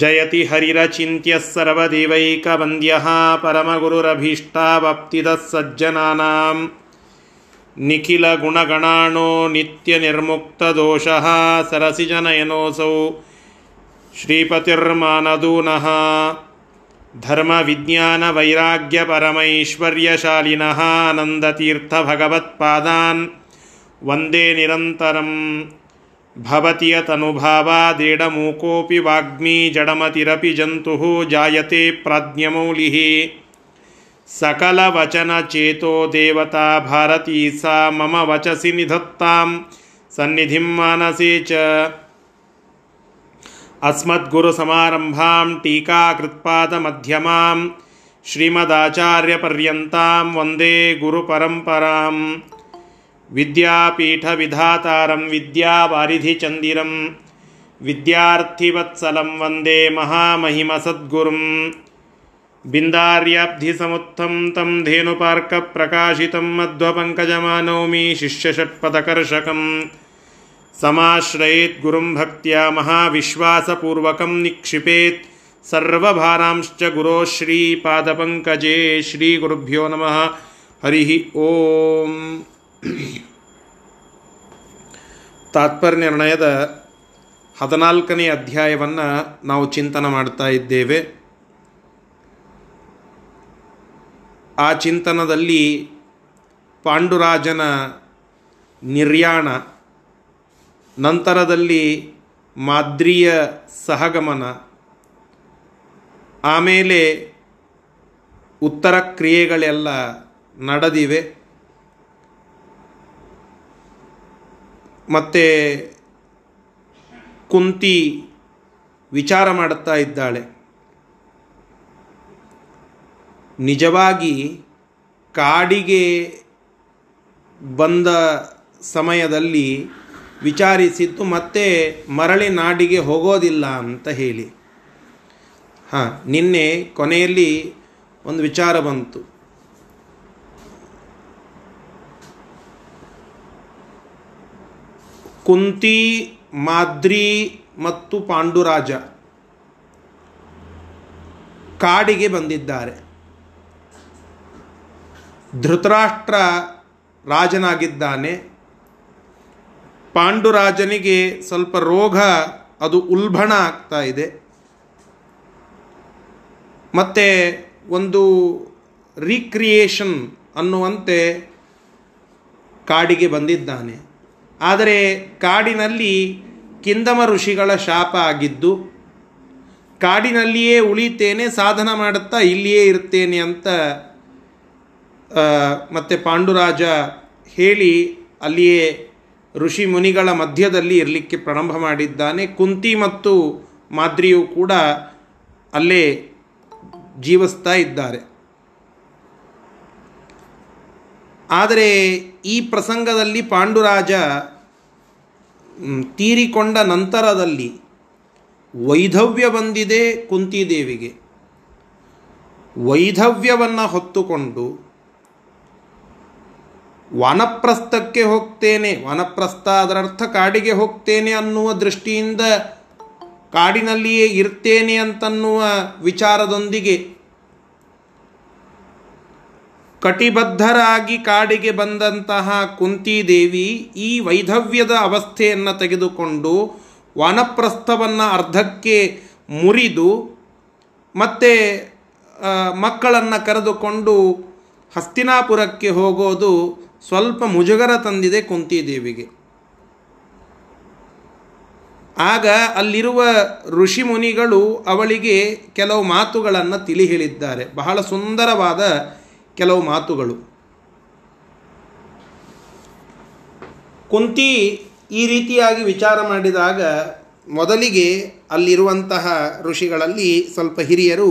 जयति हरिरचिन्त्यः सर्वदेवैकवन्द्यः परमगुरुरभीष्टावप्तिदः सज्जनानां निखिलगुणगणाणो नित्यनिर्मुक्तदोषः सरसिजनयनोऽसौ श्रीपतिर्मानदूनः धर्मविज्ञानवैराग्यपरमैश्वर्यशालिनः आनन्दतीर्थभगवत्पादान् वन्दे निरन्तरम् भवति यतनुभावादेडमूकोऽपि वाग्मी जडमतिरपि जन्तुः जायते प्राज्ञमौलिः। सकलवचनचेतो देवता भारती सा मम वचसि निधत्तां। सन्निधिं मानसे च। अस्मद्गुरुसमारम्भां टीकाकृत्पादमध्यमां। श्रीमदाचार्यपर्यन्तां वंदे गुरुपरम्पराम्। विद्यापीठविधातारं विद्यावारिधिचन्दिरं विद्यार्थिवत्सलं वंदे महामहिमसद्गुरुं। बिन्दार्याब्धिसमुत्थं तं धेनुपार्कप्रकाशितं मध्वपङ्कजमानौमि शिष्यषट्पदकर्षकं। समाश्रयेत् गुरुं भक्त्या महाविश्वासपूर्वकं निक्षिपेत् सर्वभारांश्च गुरोः श्रीपादपङ्कजे श्रीगुरुभ्यो नमः। हरिः ಓಂ ತಾತ್ಪರ್ಯ ನಿರ್ಣಯದ ಹದಿನಾಲ್ಕನೇ ಅಧ್ಯಾಯವನ್ನು ನಾವು ಚಿಂತನೆ ಮಾಡ್ತಾ ಇದ್ದೇವೆ. ಆ ಚಿಂತನದಲ್ಲಿ ಪಾಂಡುರಾಜನ ನಿರ್ಯಾಣ, ನಂತರದಲ್ಲಿ ಮಾದ್ರಿಯ ಸಹಗಮನ, ಆಮೇಲೆ ಉತ್ತರ ಕ್ರಿಯೆಗಳೆಲ್ಲ ನಡೆದಿವೆ. ಮತ್ತು ಕುಂತಿ ವಿಚಾರ ಮಾಡುತ್ತಾ ಇದ್ದಾಳೆ. ನಿಜವಾಗಿ ಕಾಡಿಗೆ ಬಂದ ಸಮಯದಲ್ಲಿ ವಿಚಾರಿಸಿದ್ದು ಮತ್ತೆ ಮರಳಿ ನಾಡಿಗೆ ಹೋಗೋದಿಲ್ಲ ಅಂತ ಹೇಳಿ. ಹಾಂ, ನಿನ್ನೆ ಕೊನೆಯಲ್ಲಿ ಒಂದು ವಿಚಾರ ಬಂತು. ಕುಂತಿ, ಮಾದ್ರಿ ಮತ್ತು ಪಾಂಡುರಾಜ ಕಾಡಿಗೆ ಬಂದಿದ್ದಾರೆ. ಧೃತರಾಷ್ಟ್ರ ರಾಜನಾಗಿದ್ದಾನೆ. ಪಾಂಡುರಾಜನಿಗೆ ಸ್ವಲ್ಪ ರೋಗ, ಅದು ಉಲ್ಬಣ ಆಗ್ತಾ ಇದೆ. ಮತ್ತು ಒಂದು ರೀಕ್ರಿಯೇಷನ್ ಅನ್ನುವಂತೆ ಕಾಡಿಗೆ ಬಂದಿದ್ದಾನೆ. ಆದರೆ ಕಾಡಿನಲ್ಲಿ ಕಿಂದಮ ಋಷಿಗಳ ಶಾಪ ಆಗಿದ್ದು, ಕಾಡಿನಲ್ಲಿಯೇ ಉಳಿತೇನೆ ಸಾಧನ ಮಾಡುತ್ತಾ ಇಲ್ಲಿಯೇ ಇರ್ತೇನೆ ಅಂತ ಮತ್ತು ಪಾಂಡುರಾಜ ಹೇಳಿ ಅಲ್ಲಿಯೇ ಋಷಿ ಮುನಿಗಳ ಮಧ್ಯದಲ್ಲಿ ಇರಲಿಕ್ಕೆ ಪ್ರಾರಂಭ ಮಾಡಿದ್ದಾನೆ. ಕುಂತಿ ಮತ್ತು ಮಾದ್ರಿಯು ಕೂಡ ಅಲ್ಲೇ ಜೀವಿಸ್ತಾ ಇದ್ದಾರೆ. ಆದರೆ ಈ ಪ್ರಸಂಗದಲ್ಲಿ ಪಾಂಡುರಾಜ ತೀರಿಕೊಂಡ ನಂತರದಲ್ಲಿ ವೈಧವ್ಯ ಬಂದಿದೆ ಕುಂತಿದೇವಿಗೆ. ವೈಧವ್ಯವನ್ನು ಹೊತ್ತುಕೊಂಡು ವನಪ್ರಸ್ಥಕ್ಕೆ ಹೋಗ್ತೇನೆ, ವನಪ್ರಸ್ಥ ಅದರರ್ಥ ಕಾಡಿಗೆ ಹೋಗ್ತೇನೆ ಅನ್ನುವ ದೃಷ್ಟಿಯಿಂದ ಕಾಡಿನಲ್ಲಿಯೇ ಇರ್ತೇನೆ ಅಂತನ್ನುವ ವಿಚಾರದೊಂದಿಗೆ ಕಟಿಬದ್ಧರಾಗಿ ಕಾಡಿಗೆ ಬಂದಂತಹ ಕುಂತಿದೇವಿ ಈ ವೈಧವ್ಯದ ಅವಸ್ಥೆಯನ್ನು ತೆಗೆದುಕೊಂಡು ವಾನಪ್ರಸ್ಥವನ್ನು ಅರ್ಧಕ್ಕೆ ಮುರಿದು ಮತ್ತೆ ಮಕ್ಕಳನ್ನು ಕರೆದುಕೊಂಡು ಹಸ್ತಿನಾಪುರಕ್ಕೆ ಹೋಗೋದು ಸ್ವಲ್ಪ ಮುಜುಗರ ತಂದಿದೆ ಕುಂತಿದೇವಿಗೆ. ಆಗ ಅಲ್ಲಿರುವ ಋಷಿ ಮುನಿಗಳು ಅವಳಿಗೆ ಕೆಲವು ಮಾತುಗಳನ್ನು ತಿಳಿ ಹೇಳಿದ್ದಾರೆ. ಬಹಳ ಸುಂದರವಾದ ಕೆಲವು ಮಾತುಗಳು. ಕುಂತಿ ಈ ರೀತಿಯಾಗಿ ವಿಚಾರ ಮಾಡಿದಾಗ ಮೊದಲಿಗೆ ಅಲ್ಲಿರುವಂತಹ ಋಷಿಗಳಲ್ಲಿ ಸ್ವಲ್ಪ ಹಿರಿಯರು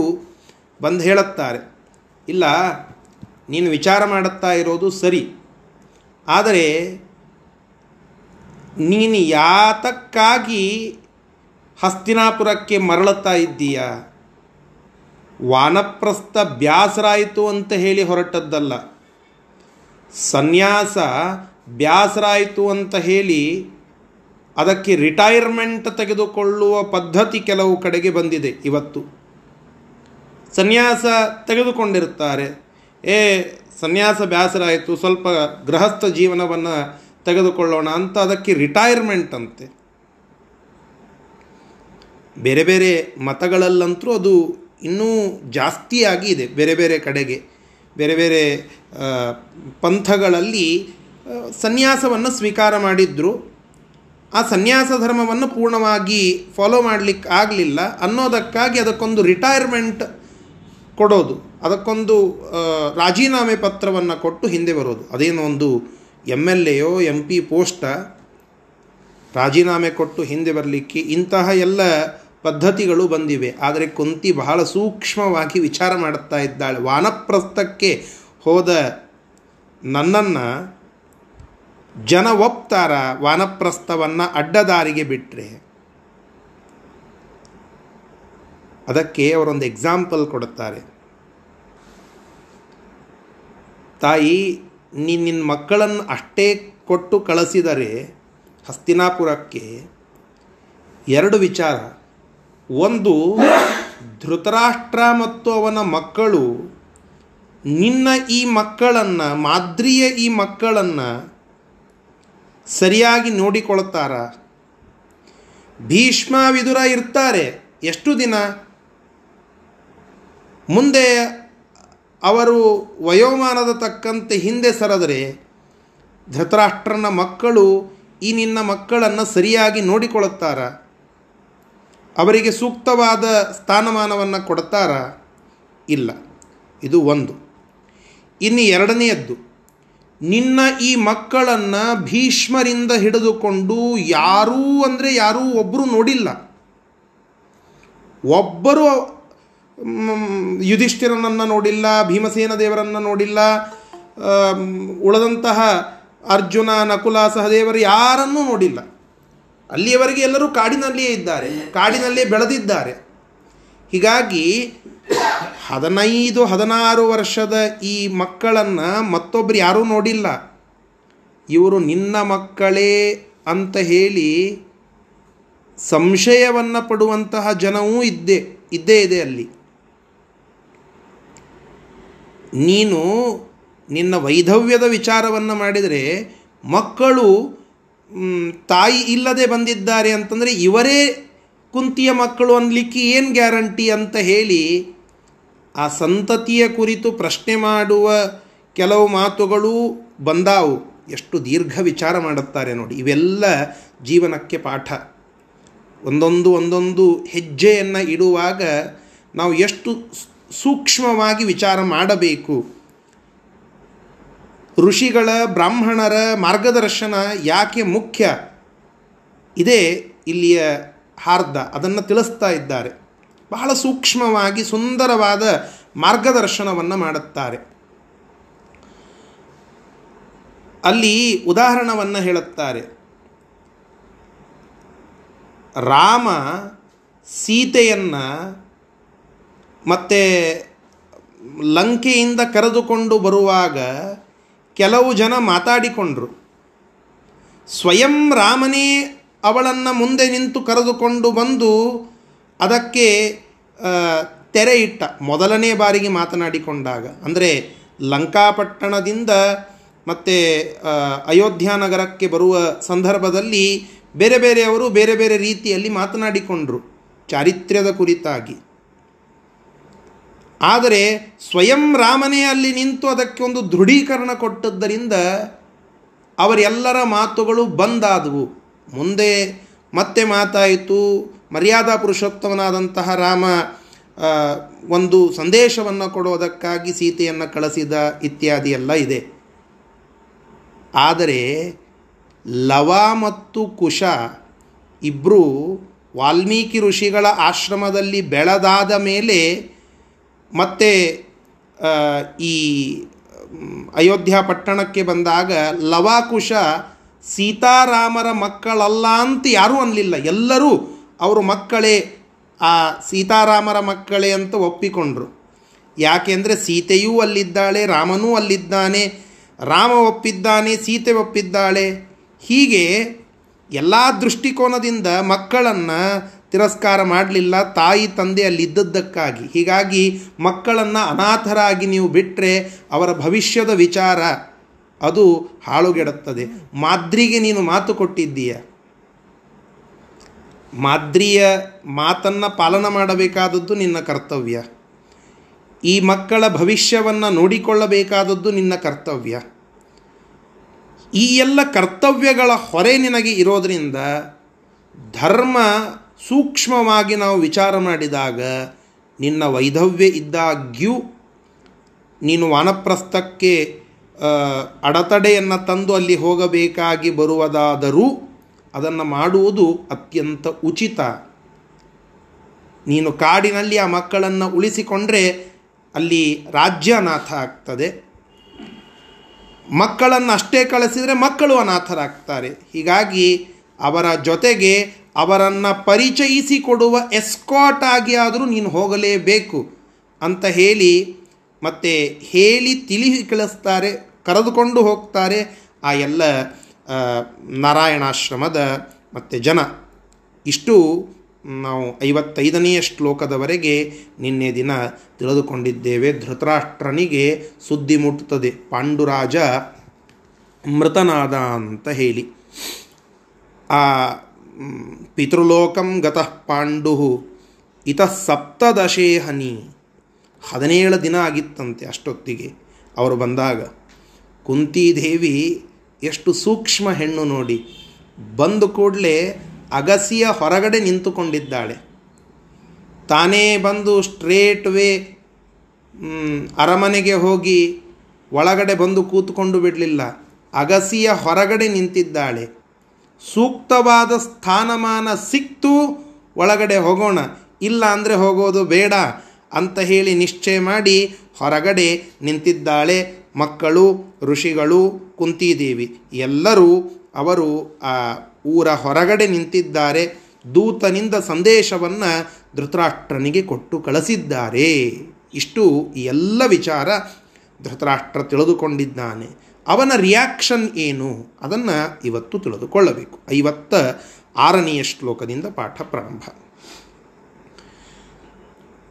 ಬಂದು ಹೇಳುತ್ತಾರೆ, ಇಲ್ಲ, ನೀನು ವಿಚಾರ ಮಾಡುತ್ತಾ ಇರೋದು ಸರಿ, ಆದರೆ ನೀನು ಯಾತಕ್ಕಾಗಿ ಹಸ್ತಿನಾಪುರಕ್ಕೆ ಮರಳುತ್ತಾ ಇದ್ದೀಯ? ವಾನಪ್ರಸ್ಥ ಬ್ಯಾಸರಾಯಿತು ಅಂತ ಹೇಳಿ ಹೊರಟದ್ದಲ್ಲ. ಸನ್ಯಾಸ ಬ್ಯಾಸರಾಯಿತು ಅಂತ ಹೇಳಿ ಅದಕ್ಕೆ ರಿಟೈರ್ಮೆಂಟ್ ತೆಗೆದುಕೊಳ್ಳುವ ಪದ್ಧತಿ ಕೆಲವು ಕಡೆಗೆ ಬಂದಿದೆ ಇವತ್ತು. ಸನ್ಯಾಸ ತೆಗೆದುಕೊಂಡಿರುತ್ತಾರೆ. ಏ, ಸನ್ಯಾಸ ಬ್ಯಾಸರಾಯಿತು, ಸ್ವಲ್ಪ ಗೃಹಸ್ಥ ಜೀವನವನ್ನು ತೆಗೆದುಕೊಳ್ಳೋಣ ಅಂತ ಅದಕ್ಕೆ ರಿಟೈರ್ಮೆಂಟ್ ಅಂತೆ. ಬೇರೆ ಬೇರೆ ಮತಗಳಲ್ಲಂತೂ ಅದು ಇನ್ನೂ ಜಾಸ್ತಿಯಾಗಿ ಇದೆ ಬೇರೆ ಬೇರೆ ಕಡೆಗೆ. ಬೇರೆ ಬೇರೆ ಪಂಥಗಳಲ್ಲಿ ಸನ್ಯಾಸವನ್ನು ಸ್ವೀಕಾರ ಮಾಡಿದ್ರು. ಆ ಸನ್ಯಾಸ ಧರ್ಮವನ್ನು ಪೂರ್ಣವಾಗಿ ಫಾಲೋ ಮಾಡಲಿಕ್ಕೆ ಆಗಲಿಲ್ಲ. ಅನ್ನೋದಕ್ಕಾಗಿ ಅದಕ್ಕೊಂದು ರಿಟೈರ್ಮೆಂಟ್ ಕೊಡೋದು. ಅದಕ್ಕೊಂದು ರಾಜೀನಾಮೆ ಪತ್ರವನ್ನು ಕೊಟ್ಟು ಹಿಂದೆ ಬರೋದು. ಅದೇನೋ ಒಂದು ಎಂ ಎಲ್ ಎಯೋ, ಎಂ ಪಿ ಪೋಸ್ಟ ರಾಜೀನಾಮೆ ಕೊಟ್ಟು ಹಿಂದೆ ಬರಲಿಕ್ಕೆ ಇಂತಹ ಎಲ್ಲ ಪದ್ಧತಿಗಳು ಬಂದಿವೆ. ಆದರೆ ಕುಂತಿ ಬಹಳ ಸೂಕ್ಷ್ಮವಾಗಿ ವಿಚಾರ ಮಾಡುತ್ತಾ ಇದ್ದಾಳೆ. ವಾನಪ್ರಸ್ಥಕ್ಕೆ ಹೋದ ನನ್ನನ್ನು ಜನ ಒಪ್ತಾರ ವಾನಪ್ರಸ್ಥವನ್ನು ಅಡ್ಡದಾರಿಗೆ ಬಿಟ್ಟರೆ ಅದಕ್ಕೆ ಅವರೊಂದು ಎಕ್ಸಾಂಪಲ್ ಕೊಡುತ್ತಾರೆ. ತಾಯಿ, ನೀ ನಿನ್ನ ಮಕ್ಕಳನ್ನು ಅಷ್ಟೇ ಕೊಟ್ಟು ಕಳಿಸಿದರೆ ಹಸ್ತಿನಾಪುರಕ್ಕೆ ಎರಡು ವಿಚಾರ. ಒಂದು ಧೃತರಾಷ್ಟ್ರ ಮತ್ತು ಅವನ ಮಕ್ಕಳು, ನಿನ್ನ ಈ ಮಕ್ಕಳನ್ನು, ಮಾದ್ರಿಯ ಈ ಮಕ್ಕಳನ್ನು ಸರಿಯಾಗಿ ನೋಡಿಕೊಳ್ತಾರ ಭೀಷ್ಮ ವಿದುರ ಇರ್ತಾರೆ ಎಷ್ಟು ದಿನ? ಮುಂದೆ ಅವರು ವಯೋಮಾನದ ತಕ್ಕಂತೆ ಹಿಂದೆ ಸರದರೆ ಧೃತರಾಷ್ಟ್ರನ ಮಕ್ಕಳು ಈ ನಿನ್ನ ಮಕ್ಕಳನ್ನು ಸರಿಯಾಗಿ ನೋಡಿಕೊಳ್ಳುತ್ತಾರ? ಅವರಿಗೆ ಸೂಕ್ತವಾದ ಸ್ಥಾನಮಾನವನ್ನು ಕೊಡ್ತಾರ? ಇಲ್ಲ. ಇದು ಒಂದು. ಇನ್ನು ಎರಡನೆಯದ್ದು, ನಿನ್ನ ಈ ಮಕ್ಕಳನ್ನು ಭೀಷ್ಮರಿಂದ ಹಿಡಿದುಕೊಂಡು ಯಾರೂ ಅಂದರೆ ಯಾರೂ ಒಬ್ಬರು ನೋಡಿಲ್ಲ. ಒಬ್ಬರು ಯುಧಿಷ್ಠಿರನನ್ನು ನೋಡಿಲ್ಲ, ಭೀಮಸೇನ ದೇವರನ್ನು ನೋಡಿಲ್ಲ ಉಳದಂತಹ ಅರ್ಜುನ, ನಕುಲ ಸಹದೇವರು ಯಾರನ್ನೂ ನೋಡಿಲ್ಲ. ಅಲ್ಲಿಯವರೆಗೆ ಎಲ್ಲರೂ ಕಾಡಿನಲ್ಲಿಯೇ ಇದ್ದಾರೆ, ಕಾಡಿನಲ್ಲೇ ಬೆಳೆದಿದ್ದಾರೆ. ಹೀಗಾಗಿ ಹದಿನೈದು, ಹದಿನಾರು ವರ್ಷದ ಈ ಮಕ್ಕಳನ್ನು ಮತ್ತೊಬ್ಬರು ಯಾರೂ ನೋಡಿಲ್ಲ. ಇವರು ನಿನ್ನ ಮಕ್ಕಳೇ ಅಂತ ಹೇಳಿ ಸಂಶಯವನ್ನು ಪಡುವಂತಹ ಜನವೂ ಇದ್ದೇ ಇದ್ದೇ ಇದೆ ಅಲ್ಲಿ. ನೀನು ನಿನ್ನ ವೈಧವ್ಯದ ವಿಚಾರವನ್ನು ಮಾಡಿದರೆ ಮಕ್ಕಳು ತಾಯಿ ಇಲ್ಲದೆ ಬಂದಿದ್ದಾರೆ ಅಂತಂದರೆ ಇವರೇ ಕುಂತಿಯ ಮಕ್ಕಳು ಅನ್ಲಿಕ್ಕೆ ಏನು ಗ್ಯಾರಂಟಿ ಅಂತ ಹೇಳಿ ಆ ಸಂತತಿಯ ಕುರಿತು ಪ್ರಶ್ನೆ ಮಾಡುವ ಕೆಲವು ಮಾತುಗಳು ಬಂದಾವು. ಎಷ್ಟು ದೀರ್ಘ ವಿಚಾರ ಮಾಡುತ್ತಾರೆ ನೋಡಿ. ಇವೆಲ್ಲ ಜೀವನಕ್ಕೆ ಪಾಠ. ಒಂದೊಂದು ಒಂದೊಂದು ಹೆಜ್ಜೆಯನ್ನು ಇಡುವಾಗ ನಾವು ಎಷ್ಟು ಸೂಕ್ಷ್ಮವಾಗಿ ವಿಚಾರ ಮಾಡಬೇಕು. ಋಷಿಗಳ ಬ್ರಾಹ್ಮಣರ ಮಾರ್ಗದರ್ಶನ ಯಾಕೆ ಮುಖ್ಯ? ಇದೇ ಇಲ್ಲಿಯ ಹಾರ್ದ. ಅದನ್ನು ತಿಳಿಸ್ತಾ ಇದ್ದಾರೆ. ಬಹಳ ಸೂಕ್ಷ್ಮವಾಗಿ ಸುಂದರವಾದ ಮಾರ್ಗದರ್ಶನವನ್ನು ಮಾಡುತ್ತಾರೆ. ಅಲ್ಲಿ ಉದಾಹರಣವನ್ನು ಹೇಳುತ್ತಾರೆ. ರಾಮ ಸೀತೆಯನ್ನು ಮತ್ತು ಲಂಕೆಯಿಂದ ಕರೆದುಕೊಂಡು ಬರುವಾಗ ಕೆಲವು ಜನ ಮಾತಾಡಿಕೊಂಡರು. ಸ್ವಯಂ ರಾಮನೇ ಅವಳನ್ನು ಮುಂದೆ ನಿಂತು ಕರೆದುಕೊಂಡು ಬಂದು ಅದಕ್ಕೆ ತೆರೆ ಇಟ್ಟ ಮೊದಲನೇ ಬಾರಿಗೆ ಮಾತನಾಡಿಕೊಂಡಾಗ. ಅಂದರೆ ಲಂಕಾಪಟ್ಟಣದಿಂದ ಮತ್ತು ಅಯೋಧ್ಯ ನಗರಕ್ಕೆ ಬರುವ ಸಂದರ್ಭದಲ್ಲಿ ಬೇರೆ ಬೇರೆಯವರು ಬೇರೆ ಬೇರೆ ರೀತಿಯಲ್ಲಿ ಮಾತನಾಡಿಕೊಂಡರು. ಚಾರಿತ್ರ್ಯದ ಕುರಿತಾಗಿ. ಆದರೆ ಸ್ವಯಂ ರಾಮನೇ ಅಲ್ಲಿ ನಿಂತು ಅದಕ್ಕೆ ಒಂದು ದೃಢೀಕರಣ ಕೊಟ್ಟದ್ದರಿಂದ ಅವರೆಲ್ಲರ ಮಾತುಗಳು ಬಂದಾದವು. ಮುಂದೆ ಮತ್ತೆ ಮಾತಾಯಿತು. ಮರ್ಯಾದಾ ಪುರುಷೋತ್ತಮನಾದಂತಹ ರಾಮ ಒಂದು ಸಂದೇಶವನ್ನು ಕೊಡೋದಕ್ಕಾಗಿ ಸೀತೆಯನ್ನು ಕಳಿಸಿದ ಇತ್ಯಾದಿ ಎಲ್ಲ ಇದೆ. ಆದರೆ ಲವ ಮತ್ತು ಕುಶ ಇಬ್ಬರು ವಾಲ್ಮೀಕಿ ಋಷಿಗಳ ಆಶ್ರಮದಲ್ಲಿ ಬೆಳೆದಾದ ಮೇಲೆ ಮತ್ತೆ ಈ, ಅಯೋಧ್ಯ ಪಟ್ಟಣಕ್ಕೆ ಬಂದಾಗ ಲವಾಕುಶ ಸೀತಾರಾಮರ ಮಕ್ಕಳಲ್ಲ ಅಂತ ಯಾರೂ ಅನ್ನಲಿಲ್ಲ ಎಲ್ಲರೂ ಅವರ ಮಕ್ಕಳೇ, ಆ ಸೀತಾರಾಮರ ಮಕ್ಕಳೇ ಅಂತ ಒಪ್ಪಿಕೊಂಡರು. ಯಾಕೆಂದರೆ ಸೀತೆಯೂ ಅಲ್ಲಿದ್ದಾಳೆ, ರಾಮನೂ ಅಲ್ಲಿದ್ದಾನೆ, ರಾಮ ಒಪ್ಪಿದ್ದಾನೆ, ಸೀತೆ ಒಪ್ಪಿದ್ದಾಳೆ. ಹೀಗೆ ಎಲ್ಲ ದೃಷ್ಟಿಕೋನದಿಂದ ಮಕ್ಕಳನ್ನು ತಿರಸ್ಕಾರ ಮಾಡಲಿಲ್ಲ, ತಾಯಿ ತಂದೆ ಅಲ್ಲಿದ್ದದ್ದಕ್ಕಾಗಿ. ಹೀಗಾಗಿ ಮಕ್ಕಳನ್ನು ಅನಾಥರಾಗಿ ನೀವು ಬಿಟ್ಟರೆ ಅವರ ಭವಿಷ್ಯದ ವಿಚಾರ ಅದು ಹಾಳುಗೆಡುತ್ತದೆ. ಮಾದ್ರಿಗೆ ನೀನು ಮಾತು ಕೊಟ್ಟಿದ್ದೀಯ. ಮಾದ್ರಿಯ ಮಾತನ್ನು ಪಾಲನ ಮಾಡಬೇಕಾದದ್ದು ನಿನ್ನ ಕರ್ತವ್ಯ. ಈ ಮಕ್ಕಳ ಭವಿಷ್ಯವನ್ನು ನೋಡಿಕೊಳ್ಳಬೇಕಾದದ್ದು ನಿನ್ನ ಕರ್ತವ್ಯ. ಈ ಎಲ್ಲ ಕರ್ತವ್ಯಗಳ ಹೊರೆ ನಿನಗೆ ಇರೋದರಿಂದ ಧರ್ಮ ಸೂಕ್ಷ್ಮವಾಗಿ ನಾವು ವಿಚಾರ ಮಾಡಿದಾಗ, ನಿನ್ನ ವೈಧವ್ಯ ಇದ್ದಾಗ್ಯೂ ನೀನು ವಾನಪ್ರಸ್ಥಕ್ಕೆ ಅಡತಡೆಯನ್ನು ತಂದು ಅಲ್ಲಿ ಹೋಗಬೇಕಾಗಿ ಬರುವುದಾದರೂ ಅದನ್ನು ಮಾಡುವುದು ಅತ್ಯಂತ ಉಚಿತ. ನೀನು ಕಾಡಿನಲ್ಲಿ ಆ ಮಕ್ಕಳನ್ನು ಉಳಿಸಿಕೊಂಡ್ರೆ ಅಲ್ಲಿ ರಾಜ್ಯ ಅನಾಥ ಆಗ್ತದೆ. ಮಕ್ಕಳನ್ನು ಅಷ್ಟೇ ಕಳಿಸಿದರೆ ಮಕ್ಕಳು ಅನಾಥರಾಗ್ತಾರೆ. ಹೀಗಾಗಿ ಅವರ ಜೊತೆಗೆ ಅವರನ್ನು ಪರಿಚಯಿಸಿಕೊಡುವ ಎಸ್ಕಾಟ್ ಆಗಿ ಆದರೂ ನೀನು ಹೋಗಲೇಬೇಕು ಅಂತ ಹೇಳಿ ಮತ್ತೆ ಹೇಳಿ ತಿಳಿ ಕಳಿಸ್ತಾರೆ, ಕರೆದುಕೊಂಡು ಹೋಗ್ತಾರೆ ಆ ಎಲ್ಲ ನಾರಾಯಣಾಶ್ರಮದ ಮತ್ತು ಜನ. ಇಷ್ಟು ನಾವು ಐವತ್ತೈದನೆಯ ಶ್ಲೋಕದವರೆಗೆ ನಿನ್ನೆ ದಿನ ತಿಳಿದುಕೊಂಡಿದ್ದೇವೆ. ಧೃತರಾಷ್ಟ್ರನಿಗೆ ಸುದ್ದಿ ಮುಟ್ಟುತ್ತದೆ. ಪಾಂಡುರಾಜ ಮೃತನಾದ ಅಂತ ಹೇಳಿ. ಆ ಪಿತೃಲೋಕಂ ಗತಃ ಪಾಂಡು ಇತ ಸಪ್ತದಶೇ ಹನಿ. ಹದಿನೇಳು ದಿನ ಆಗಿತ್ತಂತೆ ಅಷ್ಟೊತ್ತಿಗೆ ಅವರು ಬಂದಾಗ. ಕುಂತಿದೇವಿ ಎಷ್ಟು ಸೂಕ್ಷ್ಮ ಹೆಣ್ಣು ನೋಡಿ. ಬಂದು ಕೂಡಲೇ ಅಗಸಿಯ ಹೊರಗಡೆ ನಿಂತುಕೊಂಡಿದ್ದಾಳೆ. ತಾನೇ ಬಂದು ಸ್ಟ್ರೇಟ್ ವೇ ಅರಮನೆಗೆ ಹೋಗಿ ಒಳಗಡೆ ಬಂದು ಕೂತ್ಕೊಂಡು ಬಿಡಲಿಲ್ಲ. ಅಗಸಿಯ ಹೊರಗಡೆ ನಿಂತಿದ್ದಾಳೆ. ಸೂಕ್ತವಾದ ಸ್ಥಾನಮಾನ ಸಿಕ್ತು, ಒಳಗಡೆ ಹೋಗೋಣ. ಇಲ್ಲ ಅಂದರೆ ಹೋಗೋದು ಬೇಡ ಅಂತ ಹೇಳಿ ನಿಶ್ಚಯ ಮಾಡಿ ಹೊರಗಡೆ ನಿಂತಿದ್ದಾಳೆ ಮಕ್ಕಳು, ಋಷಿಗಳು, ಕುಂತಿದೇವಿ. ಎಲ್ಲರೂ ಅವರು ಆ ಊರ ಹೊರಗಡೆ ನಿಂತಿದ್ದಾರೆ. ದೂತನಿಂದ ಸಂದೇಶವನ್ನು ಧೃತರಾಷ್ಟ್ರನಿಗೆ ಕೊಟ್ಟು ಕಳಿಸಿದ್ದಾರೆ. ಇಷ್ಟು ಎಲ್ಲ ವಿಚಾರ ಧೃತರಾಷ್ಟ್ರ ತಿಳಿದುಕೊಂಡಿದ್ದಾನೆ. ಅವನ ರಿಯಾಕ್ಷನ್ ಏನು? ಅದನ್ನು ಇವತ್ತು ತಿಳಿದುಕೊಳ್ಳಬೇಕು. ಐವತ್ತ ಆರನೆಯ ಶ್ಲೋಕದಿಂದ ಪಾಠ ಪ್ರಾರಂಭ.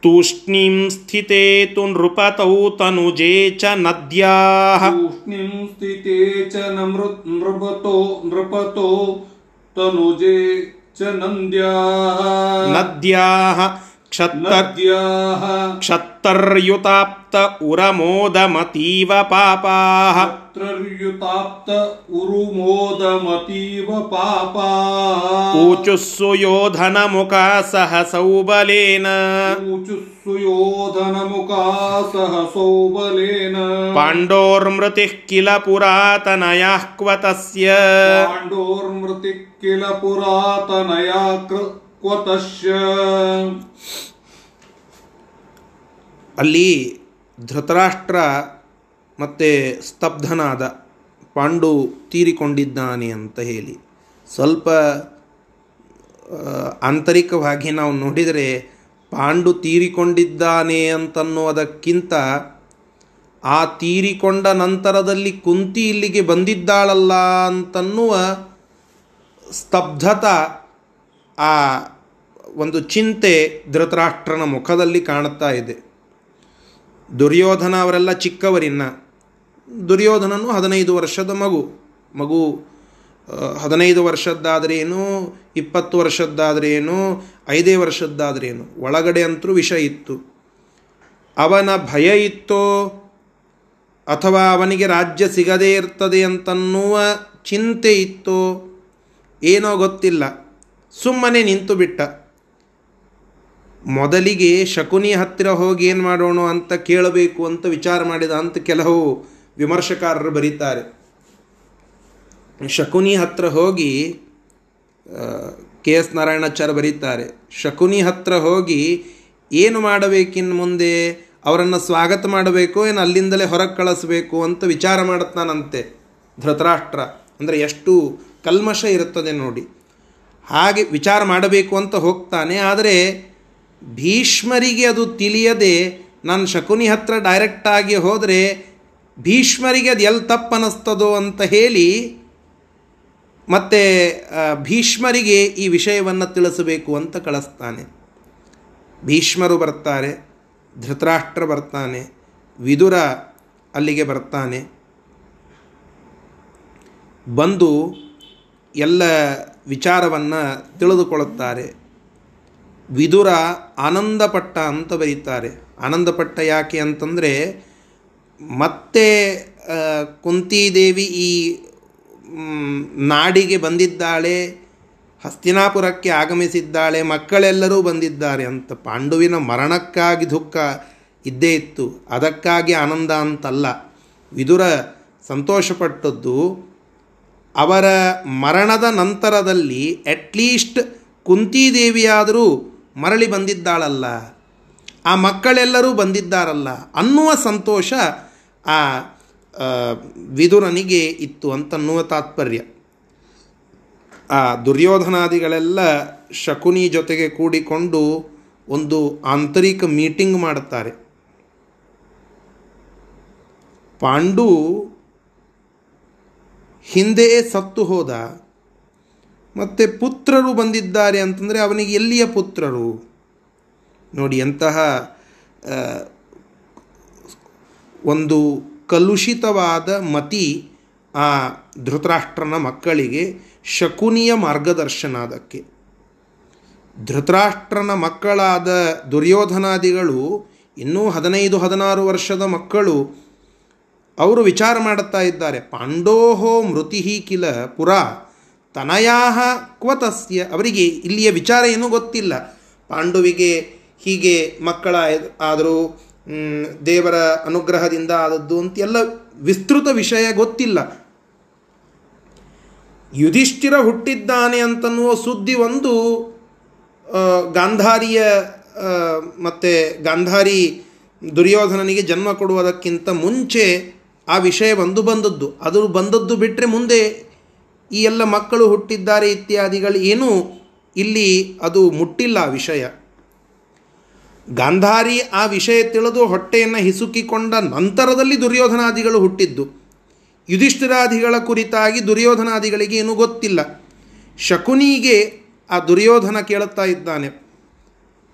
ತೂಷ್ಣೀಂ ಸ್ಥಿತೆ ತು ನೃಪತೌ ತನುಜೇ ಚ ನದ್ಯಾ. ತೂಷ್ಣೀಂ ಸ್ಥಿತೆ ಚ ನೃಪತೋ ನೃಪತೋ ತನುಜೇ ಚ ನಂದ್ಯಾ. ನದ್ಯಾ ನದ್ಯಾಃ. त्रर्युताप्त उरमोदमतीव पापाः त्रर्युताप्त उरुमोदमतीव पापाः ऊचुस्सुयोधनमुखा सह सौबलेन ऊचुस्सुयोधनमुखा सह सौबलेन पाण्डोर्मृतिः किल पुरातनयाः क्व तस्य पाण्डोर्मृतिः किल पुरातनया क्व क्वतस्य ಅಲ್ಲಿ ಧೃತರಾಷ್ಟ್ರ ಮತ್ತು ಸ್ತಬ್ಧನಾದ ಪಾಂಡು ತೀರಿಕೊಂಡಿದ್ದಾನೆ ಅಂತ ಹೇಳಿ. ಸ್ವಲ್ಪ ಆಂತರಿಕವಾಗಿ ನಾವು ನೋಡಿದರೆ ಪಾಂಡು ತೀರಿಕೊಂಡಿದ್ದಾನೆ ಅಂತನ್ನುವುದಕ್ಕಿಂತ ಆ ತೀರಿಕೊಂಡ ನಂತರದಲ್ಲಿ ಕುಂತಿ ಇಲ್ಲಿಗೆ ಬಂದಿದ್ದಾಳಲ್ಲ ಅಂತನ್ನುವ ಸ್ತಬ್ಧತ ಆ ಒಂದು ಚಿಂತೆ ಧೃತರಾಷ್ಟ್ರನ ಮುಖದಲ್ಲಿ ಕಾಣುತ್ತಾ ಇದೆ. ದುರ್ಯೋಧನ ಅವರೆಲ್ಲ ಚಿಕ್ಕವರಿನ್ನ. ದುರ್ಯೋಧನನು ಹದಿನೈದು ವರ್ಷದ ಮಗು. ಮಗು ಹದಿನೈದು ವರ್ಷದ್ದಾದ್ರೇನು ಇಪ್ಪತ್ತು ವರ್ಷದ್ದಾದ್ರೇನು ಐದೇ ವರ್ಷದ್ದಾದ್ರೇನು ಒಳಗಡೆ ಅಂತರೂ ವಿಷ ಇತ್ತು. ಅವನ ಭಯ ಇತ್ತೋ, ಅಥವಾ ಅವನಿಗೆ ರಾಜ್ಯ ಸಿಗದೇ ಇರ್ತದೆ ಅಂತನ್ನುವ ಚಿಂತೆ ಇತ್ತೋ, ಏನೋ ಗೊತ್ತಿಲ್ಲ. ಸುಮ್ಮನೆ ನಿಂತು ಬಿಟ್ಟ ಮೊದಲಿಗೆ ಶಕುನಿ ಹತ್ತಿರ ಹೋಗಿ ಏನು ಮಾಡೋಣ ಅಂತ ಕೇಳಬೇಕು ಅಂತ ವಿಚಾರ ಮಾಡಿದ ಅಂತ ಕೆಲವು ವಿಮರ್ಶಕಾರರು ಬರೀತಾರೆ. ಶಕುನಿ ಹತ್ರ ಹೋಗಿ ಕೆ ಎಸ್ ನಾರಾಯಣಾಚಾರ್ಯ ಬರೀತಾರೆ. ಶಕುನಿ ಹತ್ರ ಹೋಗಿ, ಏನು ಮಾಡಬೇಕಿನ್ನು ಮುಂದೆ? ಅವರನ್ನು ಸ್ವಾಗತ ಮಾಡಬೇಕು, ಏನು ಅಲ್ಲಿಂದಲೇ ಹೊರಗೆ ಕಳಿಸ್ಬೇಕು ಅಂತ ವಿಚಾರ ಮಾಡುತ್ತಾನಂತೆ ಧೃತರಾಷ್ಟ್ರ ಅಂದರೆ ಎಷ್ಟು ಕಲ್ಮಶ ಇರುತ್ತದೆ ನೋಡಿ. ಹಾಗೆ ವಿಚಾರ ಮಾಡಬೇಕು ಅಂತ ಹೋಗ್ತಾನೆ, ಆದರೆ ಭೀಷ್ಮರಿಗೆ ಅದು ತಿಳಿಯದೆ ನಾನು ಶಕುನಿ ಹತ್ರ ಡೈರೆಕ್ಟಾಗಿ ಹೋದರೆ ಭೀಷ್ಮರಿಗೆ ಅದು ಎಲ್ಲಿ ತಪ್ಪನಿಸ್ತದೋ ಅಂತ ಹೇಳಿ ಮತ್ತೆ ಭೀಷ್ಮರಿಗೆ ಈ ವಿಷಯವನ್ನು ತಿಳಿಸಬೇಕು ಅಂತ ಕಳಿಸ್ತಾನೆ. ಭೀಷ್ಮರು ಬರ್ತಾರೆ, ಧೃತರಾಷ್ಟ್ರ ಬರ್ತಾನೆ, ವಿದುರ ಅಲ್ಲಿಗೆ ಬರ್ತಾನೆ. ಬಂದು ಎಲ್ಲ ವಿಚಾರವನ್ನು ತಿಳಿದುಕೊಳ್ಳುತ್ತಾರೆ. ವಿದುರ ಆನಂದಪಟ್ಟ ಅಂತ ಬರೀತಾರೆ. ಆನಂದಪಟ್ಟ ಯಾಕೆ ಅಂತಂದರೆ, ಮತ್ತೆ ಕುಂತಿದೇವಿ ಈ ನಾಡಿಗೆ ಬಂದಿದ್ದಾಳೆ, ಹಸ್ತಿನಾಪುರಕ್ಕೆ ಆಗಮಿಸಿದ್ದಾಳೆ, ಮಕ್ಕಳೆಲ್ಲರೂ ಬಂದಿದ್ದಾರೆ ಅಂತ ಪಾಂಡುವಿನ ಮರಣಕ್ಕಾಗಿ ದುಃಖ ಇದ್ದೇ ಇತ್ತು. ಅದಕ್ಕಾಗಿ ಆನಂದ ಅಂತಲ್ಲ. ವಿದುರ ಸಂತೋಷಪಟ್ಟದ್ದು, ಅವರ ಮರಣದ ನಂತರದಲ್ಲಿ ಅಟ್ಲೀಸ್ಟ್ ಕುಂತಿದೇವಿಯಾದರೂ ಮರಳಿ ಬಂದಿದ್ದಾಳಲ್ಲ, ಆ ಮಕ್ಕಳೆಲ್ಲರೂ ಬಂದಿದ್ದಾರಲ್ಲ ಅನ್ನುವ ಸಂತೋಷ ಆ ವಿದುರನಿಗೆ ಇತ್ತು ಅಂತನ್ನುವ ತಾತ್ಪರ್ಯ. ಆ ದುರ್ಯೋಧನಾದಿಗಳೆಲ್ಲ ಶಕುನಿ ಜೊತೆಗೆ ಕೂಡಿಕೊಂಡು ಒಂದು ಆಂತರಿಕ ಮೀಟಿಂಗ್ ಮಾಡುತ್ತಾರೆ. ಪಾಂಡು ಹಿಂದೆಯೇ ಸತ್ತು ಹೋದ. ಮತ್ತು ಪುತ್ರರು ಬಂದಿದ್ದಾರೆ ಅಂತಂದರೆ ಅವನಿಗೆ ಎಲ್ಲಿಯ ಪುತ್ರರು? ನೋಡಿ ಎಂತಹ ಒಂದು ಕಲುಷಿತವಾದ ಮತಿ ಆ ಧೃತರಾಷ್ಟ್ರನ ಮಕ್ಕಳಿಗೆ ಶಕುನಿಯ ಮಾರ್ಗದರ್ಶನ ಅದಕ್ಕೆ ಧೃತರಾಷ್ಟ್ರನ ಮಕ್ಕಳಾದ ದುರ್ಯೋಧನಾದಿಗಳು, ಇನ್ನೂ ಹದಿನೈದು, ಹದಿನಾರು ವರ್ಷದ ಮಕ್ಕಳು, ಅವರು ವಿಚಾರ ಮಾಡುತ್ತಾ ಇದ್ದಾರೆ. ಪಾಂಡೋಹೋ ಮೃತಿಹಿ ಕಿಲ ಪುರ. ತನಯಾಹ ಕ್ವತಸ್ಯ. ಅವರಿಗೆ ಇಲ್ಲಿಯ ವಿಚಾರ ಏನೂ ಗೊತ್ತಿಲ್ಲ. ಪಾಂಡುವಿಗೆ ಹೀಗೆ ಮಕ್ಕಳ ಆದರೂ ದೇವರ ಅನುಗ್ರಹದಿಂದ ಆದದ್ದು ಅಂತ ಎಲ್ಲ ವಿಸ್ತೃತ ವಿಷಯ ಗೊತ್ತಿಲ್ಲ. ಯುಧಿಷ್ಠಿರ ಹುಟ್ಟಿದ್ದಾನೆ ಅಂತನ್ನುವ ಸುದ್ದಿ ಒಂದು ಗಾಂಧಾರಿಯ ಮತ್ತು ಗಾಂಧಾರಿ ದುರ್ಯೋಧನನಿಗೆ ಜನ್ಮ ಕೊಡುವುದಕ್ಕಿಂತ ಮುಂಚೆ ಆ ವಿಷಯ ಒಂದು ಬಂದದ್ದು. ಅದು ಬಂದದ್ದು ಬಿಟ್ಟರೆ ಮುಂದೆ ಈ ಎಲ್ಲ ಮಕ್ಕಳು ಹುಟ್ಟಿದ್ದಾರೆ ಇತ್ಯಾದಿಗಳು ಏನೂ? ಇಲ್ಲಿ ಅದು ಮುಟ್ಟಿಲ್ಲ ಆ ವಿಷಯ. ಗಾಂಧಾರಿ ಆ ವಿಷಯ ತಿಳಿದು ಹೊಟ್ಟೆಯನ್ನು ಹಿಸುಕಿಕೊಂಡ ನಂತರದಲ್ಲಿ ದುರ್ಯೋಧನಾದಿಗಳು ಹುಟ್ಟಿದ್ದು. ಯುಧಿಷ್ಠಿರಾದಿಗಳ ಕುರಿತಾಗಿ ದುರ್ಯೋಧನಾದಿಗಳಿಗೆ ಏನೂ ಗೊತ್ತಿಲ್ಲ. ಶಕುನಿಗೆ ಆ ದುರ್ಯೋಧನ ಕೇಳುತ್ತಾ ಇದ್ದಾನೆ.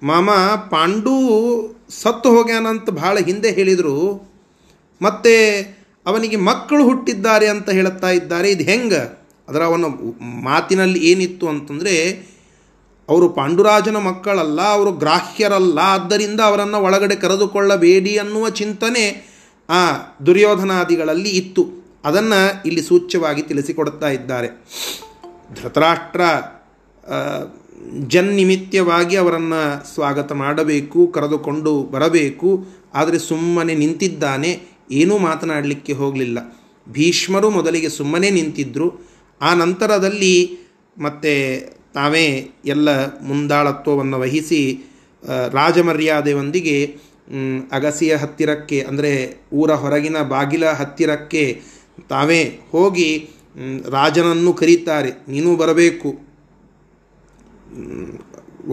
ಮಾಮ, ಪಾಂಡು ಸತ್ತು ಹೋಗ್ಯಾನಂತ ಭಾಳ ಹಿಂದೆ ಹೇಳಿದರು. ಮತ್ತು ಅವನಿಗೆ ಮಕ್ಕಳು ಹುಟ್ಟಿದ್ದಾರೆ ಅಂತ ಹೇಳುತ್ತಾ ಇದ್ದಾರೆ. ಇದು ಹೆಂಗೆ? ಅದರ ಅವನ ಮಾತಿನಲ್ಲಿ ಏನಿತ್ತು ಅಂತಂದರೆ, ಅವರು ಪಾಂಡುರಾಜನ ಮಕ್ಕಳಲ್ಲ, ಅವರು ಗ್ರಾಹ್ಯರಲ್ಲ, ಆದ್ದರಿಂದ ಅವರನ್ನು ಒಳಗಡೆ ಕರೆದುಕೊಳ್ಳಬೇಡಿ ಅನ್ನುವ ಚಿಂತನೆ ಆ ದುರ್ಯೋಧನಾದಿಗಳಲ್ಲಿ ಇತ್ತು. ಅದನ್ನು ಇಲ್ಲಿ ಸೂಚ್ಯವಾಗಿ ತಿಳಿಸಿಕೊಡ್ತಾ ಇದ್ದಾರೆ. ಧೃತರಾಷ್ಟ್ರ ಜನ್ನಿಮಿತ್ಯವಾಗಿ ಅವರನ್ನು ಸ್ವಾಗತ ಮಾಡಬೇಕು, ಕರೆದುಕೊಂಡು ಬರಬೇಕು. ಆದರೆ ಸುಮ್ಮನೆ ನಿಂತಿದ್ದಾನೆ, ಏನೂ ಮಾತನಾಡಲಿಕ್ಕೆ ಹೋಗಲಿಲ್ಲ. ಭೀಷ್ಮರು ಮೊದಲಿಗೆ ಸುಮ್ಮನೆ ನಿಂತಿದ್ದರು ಆ ನಂತರದಲ್ಲಿ ಮತ್ತೆ ತಾವೇ ಎಲ್ಲ ಮುಂದಾಳತ್ವವನ್ನು ವಹಿಸಿ ರಾಜಮರ್ಯಾದೆಯೊಂದಿಗೆ ಅಗಸಿಯ ಹತ್ತಿರಕ್ಕೆ, ಅಂದರೆ ಊರ ಹೊರಗಿನ ಬಾಗಿಲ ಹತ್ತಿರಕ್ಕೆ ತಾವೇ ಹೋಗಿ ರಾಜನನ್ನು ಕರೀತಾರೆ. ನೀನು ಬರಬೇಕು.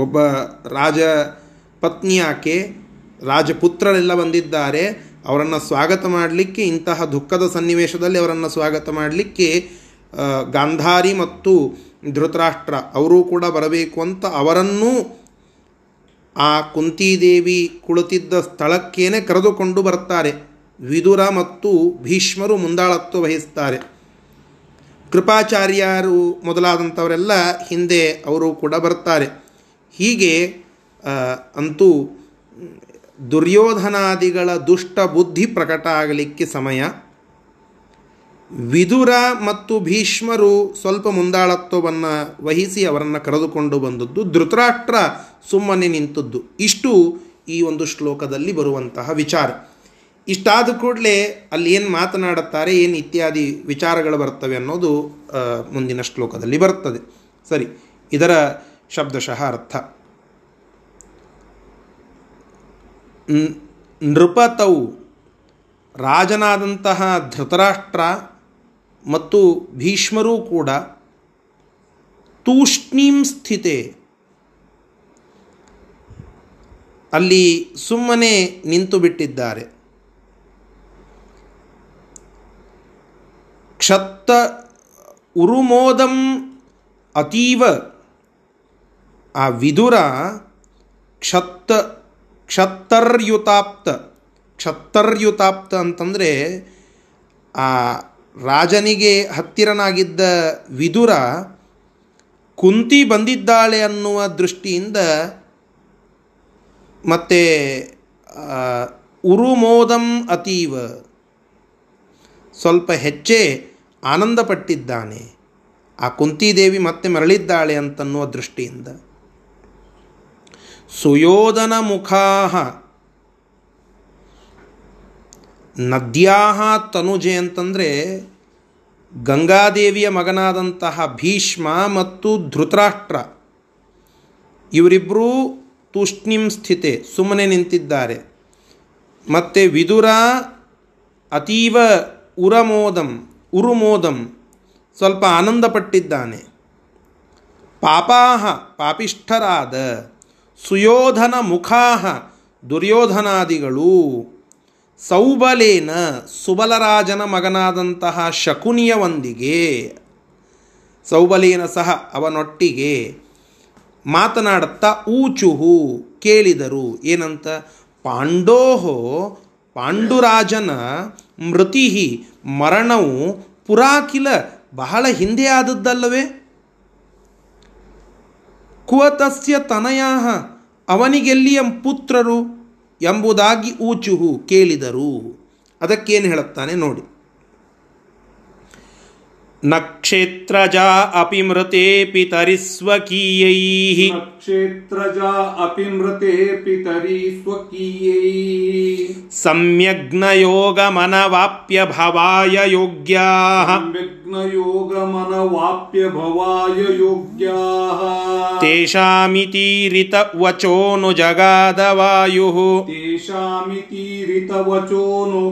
ಒಬ್ಬ ರಾಜ ಪತ್ನಿ ಆಕೆ ರಾಜಪುತ್ರರೆಲ್ಲ ಬಂದಿದ್ದಾರೆ. ಅವರನ್ನು ಸ್ವಾಗತ ಮಾಡಲಿಕ್ಕೆ, ಇಂತಹ ದುಃಖದ ಸನ್ನಿವೇಶದಲ್ಲಿ ಅವರನ್ನು ಸ್ವಾಗತ ಮಾಡಲಿಕ್ಕೆ ಗಾಂಧಾರಿ ಮತ್ತು ಧೃತರಾಷ್ಟ್ರ ಅವರೂ ಕೂಡ ಬರಬೇಕು ಅಂತ ಅವರನ್ನೂ ಆ ಕುಂತಿದೇವಿ ಕುಳಿತಿದ್ದ ಸ್ಥಳಕ್ಕೇನೆ ಕರೆದುಕೊಂಡು ಬರ್ತಾರೆ ವಿದುರ ಮತ್ತು ಭೀಷ್ಮರು ಮುಂದಾಳತ್ವ ವಹಿಸ್ತಾರೆ. ಕೃಪಾಚಾರ್ಯರು ಮೊದಲಾದಂಥವರೆಲ್ಲ ಹಿಂದೆ ಅವರು ಕೂಡ ಬರ್ತಾರೆ ಹೀಗೆ ಅಂತೂ ದುರ್ಯೋಧನಾದಿಗಳ ದುಷ್ಟ ಬುದ್ಧಿ ಪ್ರಕಟ ಆಗಲಿಕ್ಕೆ ಸಮಯ ವಿದುರ ಮತ್ತು ಭೀಷ್ಮರು ಸ್ವಲ್ಪ ಮುಂದಾಳತ್ವವನ್ನು ವಹಿಸಿ ಅವರನ್ನು ಕರೆದುಕೊಂಡು ಬಂದದ್ದು ಧೃತರಾಷ್ಟ್ರ ಸುಮ್ಮನೆ ನಿಂತದ್ದು. ಇಷ್ಟು ಈ ಒಂದು ಶ್ಲೋಕದಲ್ಲಿ ಬರುವಂತಹ ವಿಚಾರ. ಇಷ್ಟಾದ ಕೂಡಲೇ ಅಲ್ಲಿ ಏನು ಮಾತನಾಡುತ್ತಾರೆ, ಏನು ಇತ್ಯಾದಿ ವಿಚಾರಗಳು ಬರ್ತವೆ ಅನ್ನೋದು ಮುಂದಿನ ಶ್ಲೋಕದಲ್ಲಿ ಬರ್ತದೆ. ಸರಿ, ಇದರ ಶಬ್ದಶಃ ಅರ್ಥ. ನೃಪತೌ, ರಾಜನಾದಂತಹ ಧೃತರಾಷ್ಟ್ರ ಮತ್ತು ಭೀಷ್ಮರೂ ಕೂಡ ತೂಷ್ಣೀಂ ಸ್ಥಿತೆ. ಅಲ್ಲಿ ಸುಮ್ಮನೆ ನಿಂತು ಬಿಟ್ಟಿದ್ದಾರೆ. ಕ್ಷತ್ತ ಉರುಮೋದಂ ಅತೀವ. ಆ ವಿದುರ ಕ್ಷತ್ತ, ಕ್ಷತ್ತರ್ಯುತಾಪ್ತ. ಕ್ಷತ್ತರ್ಯುತಾಪ್ತ ಅಂತಂದರೆ ಆ ರಾಜನಿಗೆ ಹತ್ತಿರನಾಗಿದ್ದ ವಿದುರ ಕುಂತಿ ಬಂದಿದ್ದಾಳೆ ಅನ್ನುವ ದೃಷ್ಟಿಯಿಂದ ಮತ್ತೆ ಉರುಮೋದಂ ಅತೀವ ಸ್ವಲ್ಪ ಹೆಚ್ಚೇ ಆನಂದಪಟ್ಟಿದ್ದಾನೆ. ಆ ಕುಂತಿದೇವಿ ಮತ್ತೆ ಮರಳಿದ್ದಾಳೆ ಅಂತನ್ನುವ ದೃಷ್ಟಿಯಿಂದ. ಸುಯೋಧನ ಮುಖಾಹ ನದ್ಯಾ ತನುಜೆ ಅಂತಂದರೆ ಗಂಗಾದೇವಿಯ ಮಗನಾದಂತಹ ಭೀಷ್ಮ ಮತ್ತು ಧೃತರಾಷ್ಟ್ರ. ಇವರಿಬ್ಬರೂ ತೂಷ್ಣಿಂ ಸ್ಥಿತೆ, ಸುಮ್ಮನೆ ನಿಂತಿದ್ದಾರೆ. ಮತ್ತು ವಿದುರ, ಅತೀವ ಉರಮೋದಂ, ಉರುಮೋದಂ, ಸ್ವಲ್ಪ ಆನಂದಪಟ್ಟಿದ್ದಾನೆ. ಪಾಪಾಹ, ಪಾಪಿಷ್ಠರಾದ, ಸುಯೋಧನ ಮುಖಾಹ, ದುರ್ಯೋಧನಾದಿಗಳು. ಸೌಬಲೇನ ಸುಬಲರಾಜನ ಮಗನಾದಂತಹ ಶಕುನಿಯವೊಂದಿಗೆ, ಸೌಬಲೇನ ಸಹ ಅವನೊಟ್ಟಿಗೆ ಮಾತನಾಡುತ್ತಾ ಊಚುಹು ಕೇಳಿದರು. ಏನಂತ? ಪಾಂಡೋಹೋ, ಪಾಂಡುರಾಜನ ಮೃತಿ ಮರಣವು ಪುರಾಕಿಲ ಬಹಳ ಹಿಂದೆ ಆದದ್ದಲ್ಲವೇ? ಕುವತಸ್ಯ ತನಯ ಅವನಿಗೆಲ್ಲಿಯ ಪುತ್ರರು? ಎಂಬುದಾಗಿ ಊಚುಹು ಕೇಳಿದರು. ಅದಕ್ಕೇನು ಹೇಳುತ್ತಾನೆ ನೋಡಿ. नक्षेत्रजा अपि मृते पितरि स्वकीयैः क्षेत्रजा अपि मृतेऽपि तरिस्वकीयैः सम्यग्नयोगमनवाप्य भवाय योग्याः सम्यग्नयोगमनवाप्य भवाय योग्याः तेषामितीरितवचो नु जगादवायुः तेषामितीरितवचो नु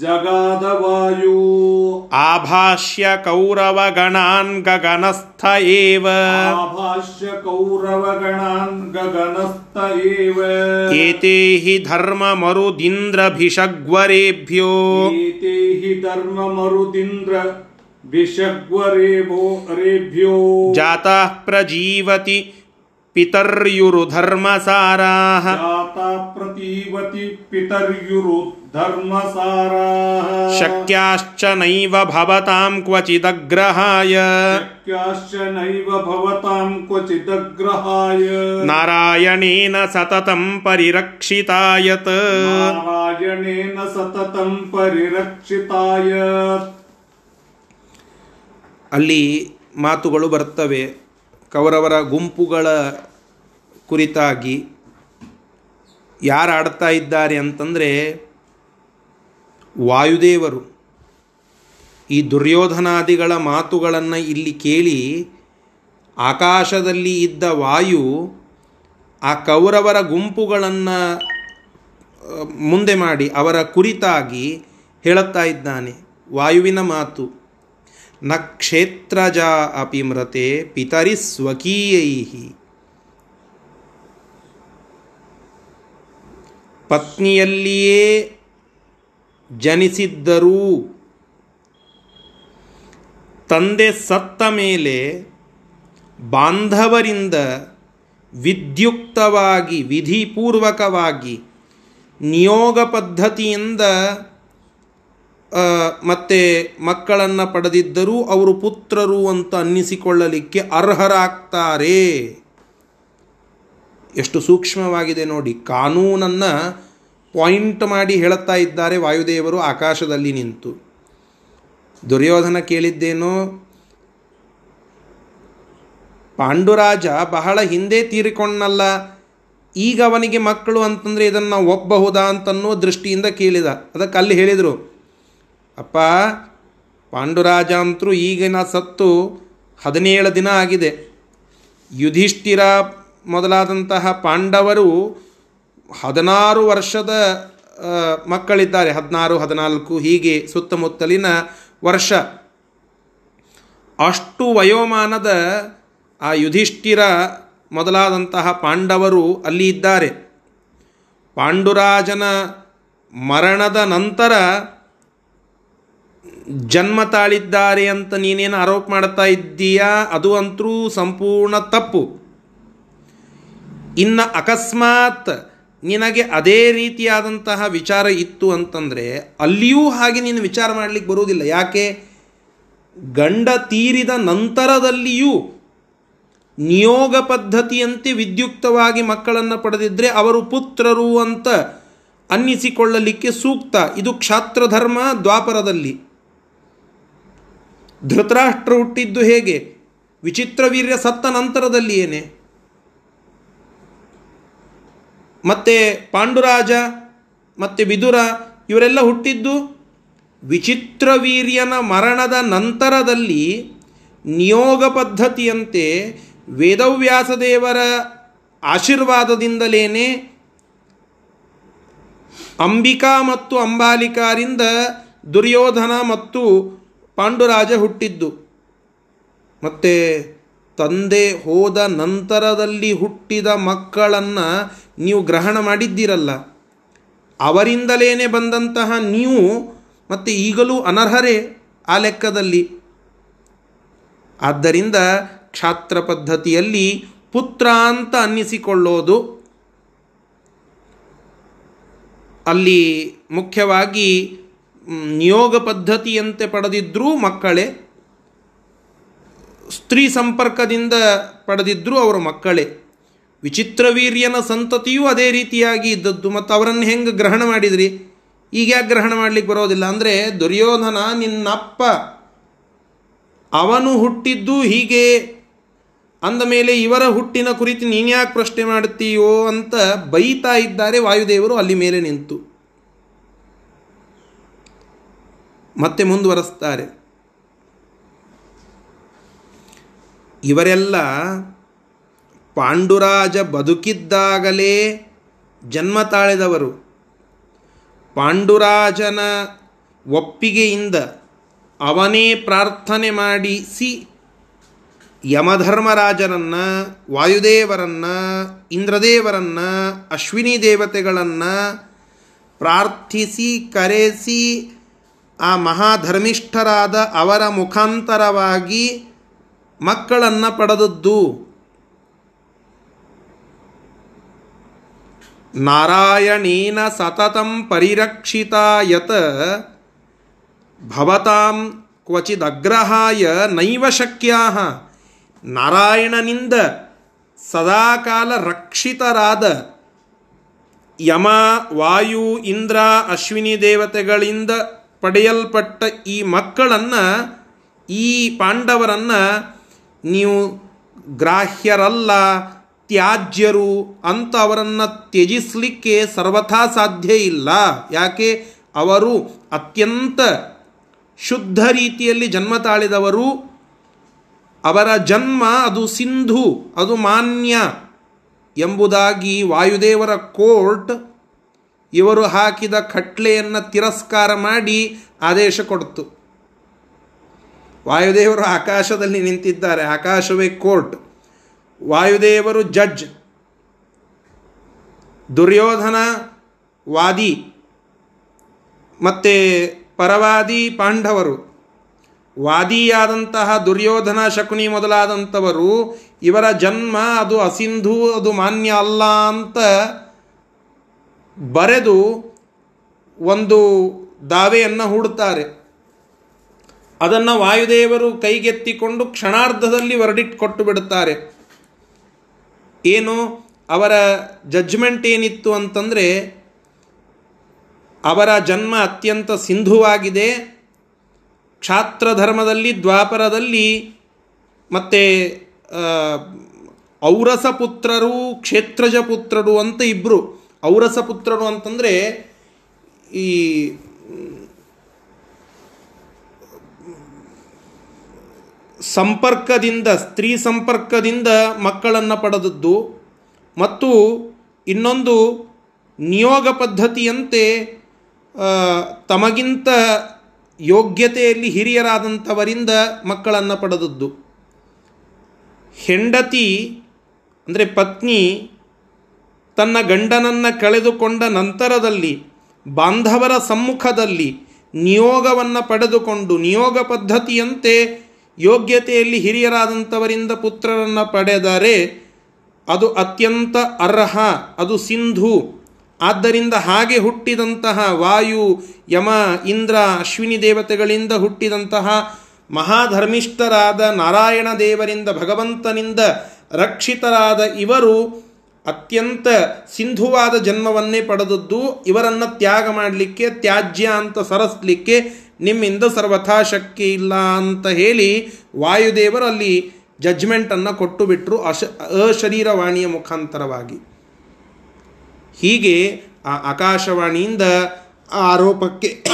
जगादवायु। आभाष्य कौरवगणान् गगनस्थ एव। आभाष्य कौरवगणान् गगनस्त एव। एते हि धर्ममरुदिन्द्रभिषग्वरेभ्यो। एते हि धर्ममरुदिन्द्र रेभ्यो। जाताः प्रजीवति पितर्युरुधर्मसाराः। जाता प्रतीवति पितर्युरुद्धर्मसाराः शक्याश्च नैव भवतां क्वचिदग्रहाय शक्याश्च नैव भवतां क्वचिदग्रहाय नारायणेन सततं परिरक्षितायत् नारायणेन सततं परिरक्षिताय ಅಲ್ಲಿ ಮಾತುಗಳು ಬರ್ತವೆ ಕೌರವರ ಗುಂಪುಗಳ ಕುರಿತಾಗಿ ಯಾರು ಆಡ್ತಾ ಇದ್ದಾರೆ ಅಂತಂದರೆ ವಾಯುದೇವರು. ಈ ದುರ್ಯೋಧನಾದಿಗಳ ಮಾತುಗಳನ್ನು ಇಲ್ಲಿ ಕೇಳಿ ಆಕಾಶದಲ್ಲಿ ಇದ್ದ ವಾಯು ಆ ಕೌರವರ ಗುಂಪುಗಳನ್ನು ಮುಂದೆ ಮಾಡಿ ಅವರ ಕುರಿತಾಗಿ ಹೇಳುತ್ತಾ ಇದ್ದಾನೆ. ವಾಯುವಿನ ಮಾತು, ನ ಕ್ಷೇತ್ರಜ ಅಪಿ ಮೃತೆ ಪಿತರಿ ಸ್ವಕೀಯೈ ಪತ್ನಿಯಲ್ಲಿಯೇ ಜನಿಸಿದ್ದರೂ ತಂದೆ ಸತ್ತ ಮೇಲೆ ಬಾಂಧವರಿಂದ ವಿದ್ಯುಕ್ತವಾಗಿ, ವಿಧಿಪೂರ್ವಕವಾಗಿ ನಿಯೋಗ ಪದ್ಧತಿಯಿಂದ ಮತ್ತೆ ಮಕ್ಕಳನ್ನು ಪಡೆದಿದ್ದರೂ ಅವರು ಪುತ್ರರು ಅಂತ ಅನ್ನಿಸಿಕೊಳ್ಳಲಿಕ್ಕೆ ಅರ್ಹರಾಗ್ತಾರೆ. ಎಷ್ಟು ಸೂಕ್ಷ್ಮವಾಗಿದೆ ನೋಡಿ. ಕಾನೂನನ್ನು ಪಾಯಿಂಟ್ ಮಾಡಿ ಹೇಳುತ್ತಾ ಇದ್ದಾರೆ ವಾಯುದೇವರು ಆಕಾಶದಲ್ಲಿ ನಿಂತು. ದುರ್ಯೋಧನ ಕೇಳಿದ್ದೇನೋ? ಪಾಂಡುರಾಜ ಬಹಳ ಹಿಂದೆ ತೀರಿಕೊಂಡಲ್ಲ ಈಗ ಅವನಿಗೆ ಮಕ್ಕಳು ಅಂತಂದರೆ ಇದನ್ನು ನಾವು ಒಪ್ಪಬಹುದಾ ಅಂತನ್ನೋ ದೃಷ್ಟಿಯಿಂದ ಕೇಳಿದ. ಅದಕ್ಕೆ ಅಲ್ಲಿ ಹೇಳಿದರು, ಅಪ್ಪ ಪಾಂಡುರಾಜ ಅಂತರೂ ಈಗಿನ ಸತ್ತು ಹದಿನೇಳು ದಿನ ಆಗಿದೆ. ಯುಧಿಷ್ಠಿರ ಮೊದಲಾದಂತಹ ಪಾಂಡವರು ಹದಿನಾರು ವರ್ಷದ ಮಕ್ಕಳಿದ್ದಾರೆ. ಹದಿನಾರು, ಹದಿನಾಲ್ಕು, ಹೀಗೆ ಸುತ್ತಮುತ್ತಲಿನ ವರ್ಷ. ಅಷ್ಟು ವಯೋಮಾನದ ಆ ಯುಧಿಷ್ಠಿರ ಮೊದಲಾದಂತಹ ಪಾಂಡವರು ಅಲ್ಲಿ ಇದ್ದಾರೆ. ಪಾಂಡುರಾಜನ ಮರಣದ ನಂತರ ಜನ್ಮ ತಾಳಿದ್ದಾರೆ ಅಂತ ನೀನೇನು ಆರೋಪ ಮಾಡ್ತಾ ಇದ್ದೀಯಾ? ಅದು ಅಂತರೂ ಸಂಪೂರ್ಣ ತಪ್ಪು. ಇನ್ನು ಅಕಸ್ಮಾತ್ ನಿನಗೆ ಅದೇ ರೀತಿಯಾದಂತಹ ವಿಚಾರ ಇತ್ತು ಅಂತಂದರೆ ಅಲ್ಲಿಯೂ ಹಾಗೆ ನೀನು ವಿಚಾರ ಮಾಡಲಿಕ್ಕೆ ಬರುವುದಿಲ್ಲ. ಯಾಕೆ? ಗಂಡ ತೀರಿದ ನಂತರದಲ್ಲಿಯೂ ನಿಯೋಗ ಪದ್ಧತಿಯಂತೆ ವಿದ್ಯುಕ್ತವಾಗಿ ಮಕ್ಕಳನ್ನು ಪಡೆದಿದ್ದರೆ ಅವರು ಪುತ್ರರು ಅಂತ ಅನ್ನಿಸಿಕೊಳ್ಳಲಿಕ್ಕೆ ಸೂಕ್ತ. ಇದು ಕ್ಷಾತ್ರಧರ್ಮ ದ್ವಾಪರದಲ್ಲಿ. ಧೃತರಾಷ್ಟ್ರ ಹುಟ್ಟಿದ್ದು ಹೇಗೆ? ವಿಚಿತ್ರ ವೀರ್ಯ ಸತ್ತ ನಂತರದಲ್ಲಿ ಮತ್ತು ಪಾಂಡುರಾಜ, ಮತ್ತು ವಿದುರ ಇವರೆಲ್ಲ ಹುಟ್ಟಿದ್ದು ವಿಚಿತ್ರ ವೀರ್ಯನ ಮರಣದ ನಂತರದಲ್ಲಿ ನಿಯೋಗ ಪದ್ಧತಿಯಂತೆ ವೇದವ್ಯಾಸದೇವರ ಆಶೀರ್ವಾದದಿಂದಲೇ ಅಂಬಿಕಾ ಮತ್ತು ಅಂಬಾಲಿಕಾರಿಂದ ದುರ್ಯೋಧನ ಮತ್ತು ಪಾಂಡುರಾಜ ಹುಟ್ಟಿದ್ದು. ಮತ್ತು ತಂದೆ ಹೋದ ನಂತರದಲ್ಲಿ ಹುಟ್ಟಿದ ಮಕ್ಕಳನ್ನು ನೀವು ಗ್ರಹಣ ಮಾಡಿದ್ದೀರಲ್ಲ ಅವರಿಂದಲೇ ಬಂದಂತಹ ನೀವು ಮತ್ತು ಈಗಲೂ ಅನರ್ಹರೇ ಆ ಲೆಕ್ಕದಲ್ಲಿ. ಆದ್ದರಿಂದ ಕ್ಷಾತ್ರ ಪದ್ಧತಿಯಲ್ಲಿ ಪುತ್ರ ಅಂತ ಅನ್ನಿಸಿಕೊಳ್ಳೋದು. ಅಲ್ಲಿ ಮುಖ್ಯವಾಗಿ ನಿಯೋಗ ಪದ್ಧತಿಯಂತೆ ಪಡೆದಿದ್ದರೂ ಮಕ್ಕಳೇ, ಸ್ತ್ರೀ ಸಂಪರ್ಕದಿಂದ ಪಡೆದಿದ್ದರೂ ಅವರು ಮಕ್ಕಳೇ. ವಿಚಿತ್ರವೀರ್ಯನ ಸಂತತಿಯೂ ಅದೇ ರೀತಿಯಾಗಿ ಇದ್ದದ್ದು. ಮತ್ತು ಅವರನ್ನು ಹೆಂಗೆ ಗ್ರಹಣ ಮಾಡಿದ್ರಿ? ಈಗ ಯಾಕೆ ಗ್ರಹಣ ಮಾಡಲಿಕ್ಕೆ ಬರೋದಿಲ್ಲ? ಅಂದರೆ, ದುರ್ಯೋಧನ ನಿನ್ನಪ್ಪ, ಅವನು ಹುಟ್ಟಿದ್ದು ಹೀಗೆ. ಅಂದ ಮೇಲೆ ಇವರ ಹುಟ್ಟಿನ ಕುರಿತು ನೀನ್ಯಾಕೆ ಪ್ರಶ್ನೆ ಮಾಡುತ್ತೀಯೋ ಅಂತ ಬೈತಾ ಇದ್ದಾರೆ ವಾಯುದೇವರು. ಅಲ್ಲಿ ಮೇಲೆ ನಿಂತು. ಮತ್ತೆ ಮುಂದುವರೆಸ್ತಾರೆ. ಇವರೆಲ್ಲ ಪಾಂಡುರಾಜ ಬದುಕಿದ್ದಾಗಲೇ ಜನ್ಮ ತಾಳೆದವರು. ಪಾಂಡುರಾಜನ ಒಪ್ಪಿಗೆಯಿಂದ ಅವನೇ ಪ್ರಾರ್ಥನೆ ಮಾಡಿಸಿ ಯಮಧರ್ಮರಾಜರನ್ನು, ವಾಯುದೇವರನ್ನು, ಇಂದ್ರದೇವರನ್ನು, ಅಶ್ವಿನಿ ದೇವತೆಗಳನ್ನು ಪ್ರಾರ್ಥಿಸಿ, ಕರೆಸಿ ಆ ಮಹಾಧರ್ಮಿಷ್ಠರಾದ ಅವರ ಮುಖಾಂತರವಾಗಿ ಮಕ್ಕಳನ್ನು ಪಡೆದದ್ದು. ನಾರಾಯಣೇನ ಸತತಂ ಪರಿರಕ್ಷಿತಾಯತ ಭವತಾಂ ಕ್ವಚಿದಗ್ರಹಾಯ ನೈವ ಶಕ್ಯಾ ನಾರಾಯಣನಿಂದ ಸದಾಕಾಲ ರಕ್ಷಿತರಾದ ಯಮ ವಾಯು ಇಂದ್ರ ಅಶ್ವಿನಿ ದೇವತೆಗಳಿಂದ ಪಡೆಯಲ್ಪಟ್ಟ ಈ ಮಕ್ಕಳನ್ನು, ಈ ಪಾಂಡವರನ್ನು ನೀವು ಗ್ರಾಹ್ಯರಲ್ಲ ತ್ಯಾಜ್ಯರು ಅಂತ ಅವರನ್ನು ತ್ಯಜಿಸಲಿಕ್ಕೆ ಸರ್ವಥಾ ಸಾಧ್ಯ ಇಲ್ಲ. ಯಾಕೆ? ಅವರು ಅತ್ಯಂತ ಶುದ್ಧ ರೀತಿಯಲ್ಲಿ ಜನ್ಮ ತಾಳಿದವರು. ಅವರ ಜನ್ಮ ಅದು ಸಿಂಧು, ಅದು ಮಾನ್ಯ ಎಂಬುದಾಗಿ ವಾಯುದೇವರ ಕೋರ್ಟ್ ಇವರು ಹಾಕಿದ ಖಟ್ಲೆಯನ್ನು ತಿರಸ್ಕಾರ ಮಾಡಿ ಆದೇಶ ಕೊಡ್ತು. ವಾಯುದೇವರು ಆಕಾಶದಲ್ಲಿ ನಿಂತಿದ್ದಾರೆ. ಆಕಾಶವೇ ಕೋರ್ಟ್. ವಾಯುದೇವರು ಜಡ್ಜ್, ದುರ್ಯೋಧನ ವಾದಿ, ಮತ್ತು ಪರವಾದಿ ಪಾಂಡವರು. ವಾದಿಯಾದಂತಹ ದುರ್ಯೋಧನ ಶಕುನಿ ಮೊದಲಾದಂಥವರು, ಇವರ ಜನ್ಮ ಅದು ಅಸಿಂಧು, ಅದು ಮಾನ್ಯ ಅಲ್ಲ ಅಂತ ಬರೆದು ಒಂದು ದಾವೆಯನ್ನು ಹೂಡುತ್ತಾರೆ. ಅದನ್ನು ವಾಯುದೇವರು ಕೈಗೆತ್ತಿಕೊಂಡು ಕ್ಷಣಾರ್ಧದಲ್ಲಿ ವರ್ಡಿಟ್ ಕೊಟ್ಟು ಬಿಡುತ್ತಾರೆ. ಏನು? ಅವರ ಜಡ್ಜ್ಮೆಂಟ್ ಏನಿತ್ತು ಅಂತಂದರೆ, ಅವರ ಜನ್ಮ ಅತ್ಯಂತ ಸಿಂಧುವಾಗಿದೆ. ಕ್ಷಾತ್ರ ಧರ್ಮದಲ್ಲಿ ದ್ವಾಪರದಲ್ಲಿ, ಮತ್ತು ಔರಸ ಪುತ್ರರು ಕ್ಷೇತ್ರಜ ಪುತ್ರರು ಅಂತ ಇಬ್ಬರು ಔರಸ ಪುತ್ರರು ಅಂತಂದರೆ, ಈ ಸಂಪರ್ಕದಿಂದ, ಸ್ತ್ರೀ ಸಂಪರ್ಕದಿಂದ ಮಕ್ಕಳನ್ನು ಪಡೆದದ್ದು ಮತ್ತು ಇನ್ನೊಂದು ನಿಯೋಗ ಪದ್ಧತಿಯಂತೆ ತಮಗಿಂತ ಯೋಗ್ಯತೆಯಲ್ಲಿ ಹಿರಿಯರಾದಂಥವರಿಂದ ಮಕ್ಕಳನ್ನು ಪಡೆದದ್ದು. ಹೆಂಡತಿ, ಅಂದರೆ ಪತ್ನಿ, ತನ್ನ ಗಂಡನನ್ನು ಕಳೆದುಕೊಂಡ ನಂತರದಲ್ಲಿ, ಬಾಂಧವರ ಸಮ್ಮುಖದಲ್ಲಿ ನಿಯೋಗವನ್ನು ಪಡೆದುಕೊಂಡು, ನಿಯೋಗ ಪದ್ಧತಿಯಂತೆ ಯೋಗ್ಯತೆಯಲ್ಲಿ ಹಿರಿಯರಾದಂಥವರಿಂದ ಪುತ್ರರನ್ನು ಪಡೆದರೆ ಅದು ಅತ್ಯಂತ ಅರ್ಹ, ಅದು ಸಿಂಧು. ಆದ್ದರಿಂದ ಹಾಗೆ ಹುಟ್ಟಿದಂತಹ ವಾಯು, ಯಮ, ಇಂದ್ರ, ಅಶ್ವಿನಿ ದೇವತೆಗಳಿಂದ ಹುಟ್ಟಿದಂತಹ ಮಹಾಧರ್ಮಿಷ್ಠರಾದ ನಾರಾಯಣ ದೇವರಿಂದ ಭಗವಂತನಿಂದ ರಕ್ಷಿತರಾದ ಇವರು ಅತ್ಯಂತ ಸಿಂಧುವಾದ ಜನ್ಮವನ್ನೇ ಪಡೆದದ್ದು. ಇವರನ್ನು ತ್ಯಾಗ ಮಾಡಲಿಕ್ಕೆ, ತ್ಯಾಜ್ಯ ಅಂತ ಸರಸ್ಲಿಕ್ಕೆ ನಿಮ್ಮಿಂದ ಸರ್ವಥಾ ಶಕ್ತಿ ಇಲ್ಲ ಅಂತ ಹೇಳಿ ವಾಯುದೇವರು ಅಲ್ಲಿ ಜಜ್ಮೆಂಟನ್ನು ಕೊಟ್ಟು ಬಿಟ್ಟರು ಅಶ, ಅಶರೀರವಾಣಿಯ ಮುಖಾಂತರವಾಗಿ. ಹೀಗೆ ಆ ಆಕಾಶವಾಣಿಯಿಂದ ಆ ಆರೋಪಕ್ಕೆ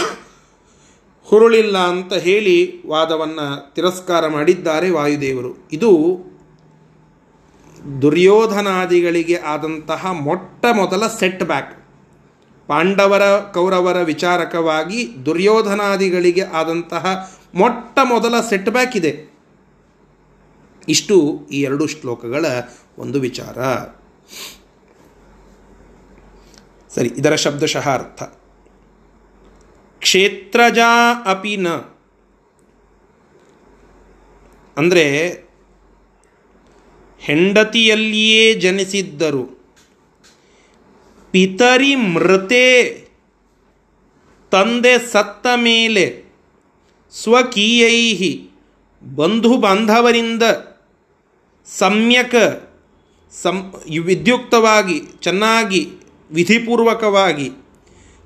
ಹುರುಳಿಲ್ಲ ಅಂತ ಹೇಳಿ ವಾದವನ್ನು ತಿರಸ್ಕಾರ ಮಾಡಿದ್ದಾರೆ ವಾಯುದೇವರು. ಇದು ದುರ್ಯೋಧನಾದಿಗಳಿಗೆ ಆದಂತಹ ಮೊಟ್ಟ ಮೊದಲ ಸೆಟ್ ಬ್ಯಾಕ್ ಪಾಂಡವರ ಕೌರವರ ವಿಚಾರಕವಾಗಿ ದುರ್ಯೋಧನಾದಿಗಳಿಗೆ ಆದಂತಹ ಮೊಟ್ಟ ಮೊದಲ ಸೆಟ್ ಬ್ಯಾಕ್ ಇದೆ. ಇಷ್ಟು ಈ ಎರಡು ಶ್ಲೋಕಗಳ ಒಂದು ವಿಚಾರ. ಸರಿ, ಇದರ ಶಬ್ದಶಃ ಅರ್ಥ ಕ್ಷೇತ್ರಜಾ ಅಪಿ ನ. ಅಂದರೆ ಹೆಂಡತಿಯಲ್ಲಿಯೇ ಜನಿಸಿದ್ದರು. ಪಿತರಿ ಮೃತೆ ತಂದೆ ಸತ್ತ ಮೇಲೆ ಸ್ವಕೀಯೈ ಬಂಧು ಬಾಂಧವರಿಂದ ಸಮ್ಯಕ ಸಂ ವಿದ್ಯುಕ್ತವಾಗಿ ಚೆನ್ನಾಗಿ ವಿಧಿಪೂರ್ವಕವಾಗಿ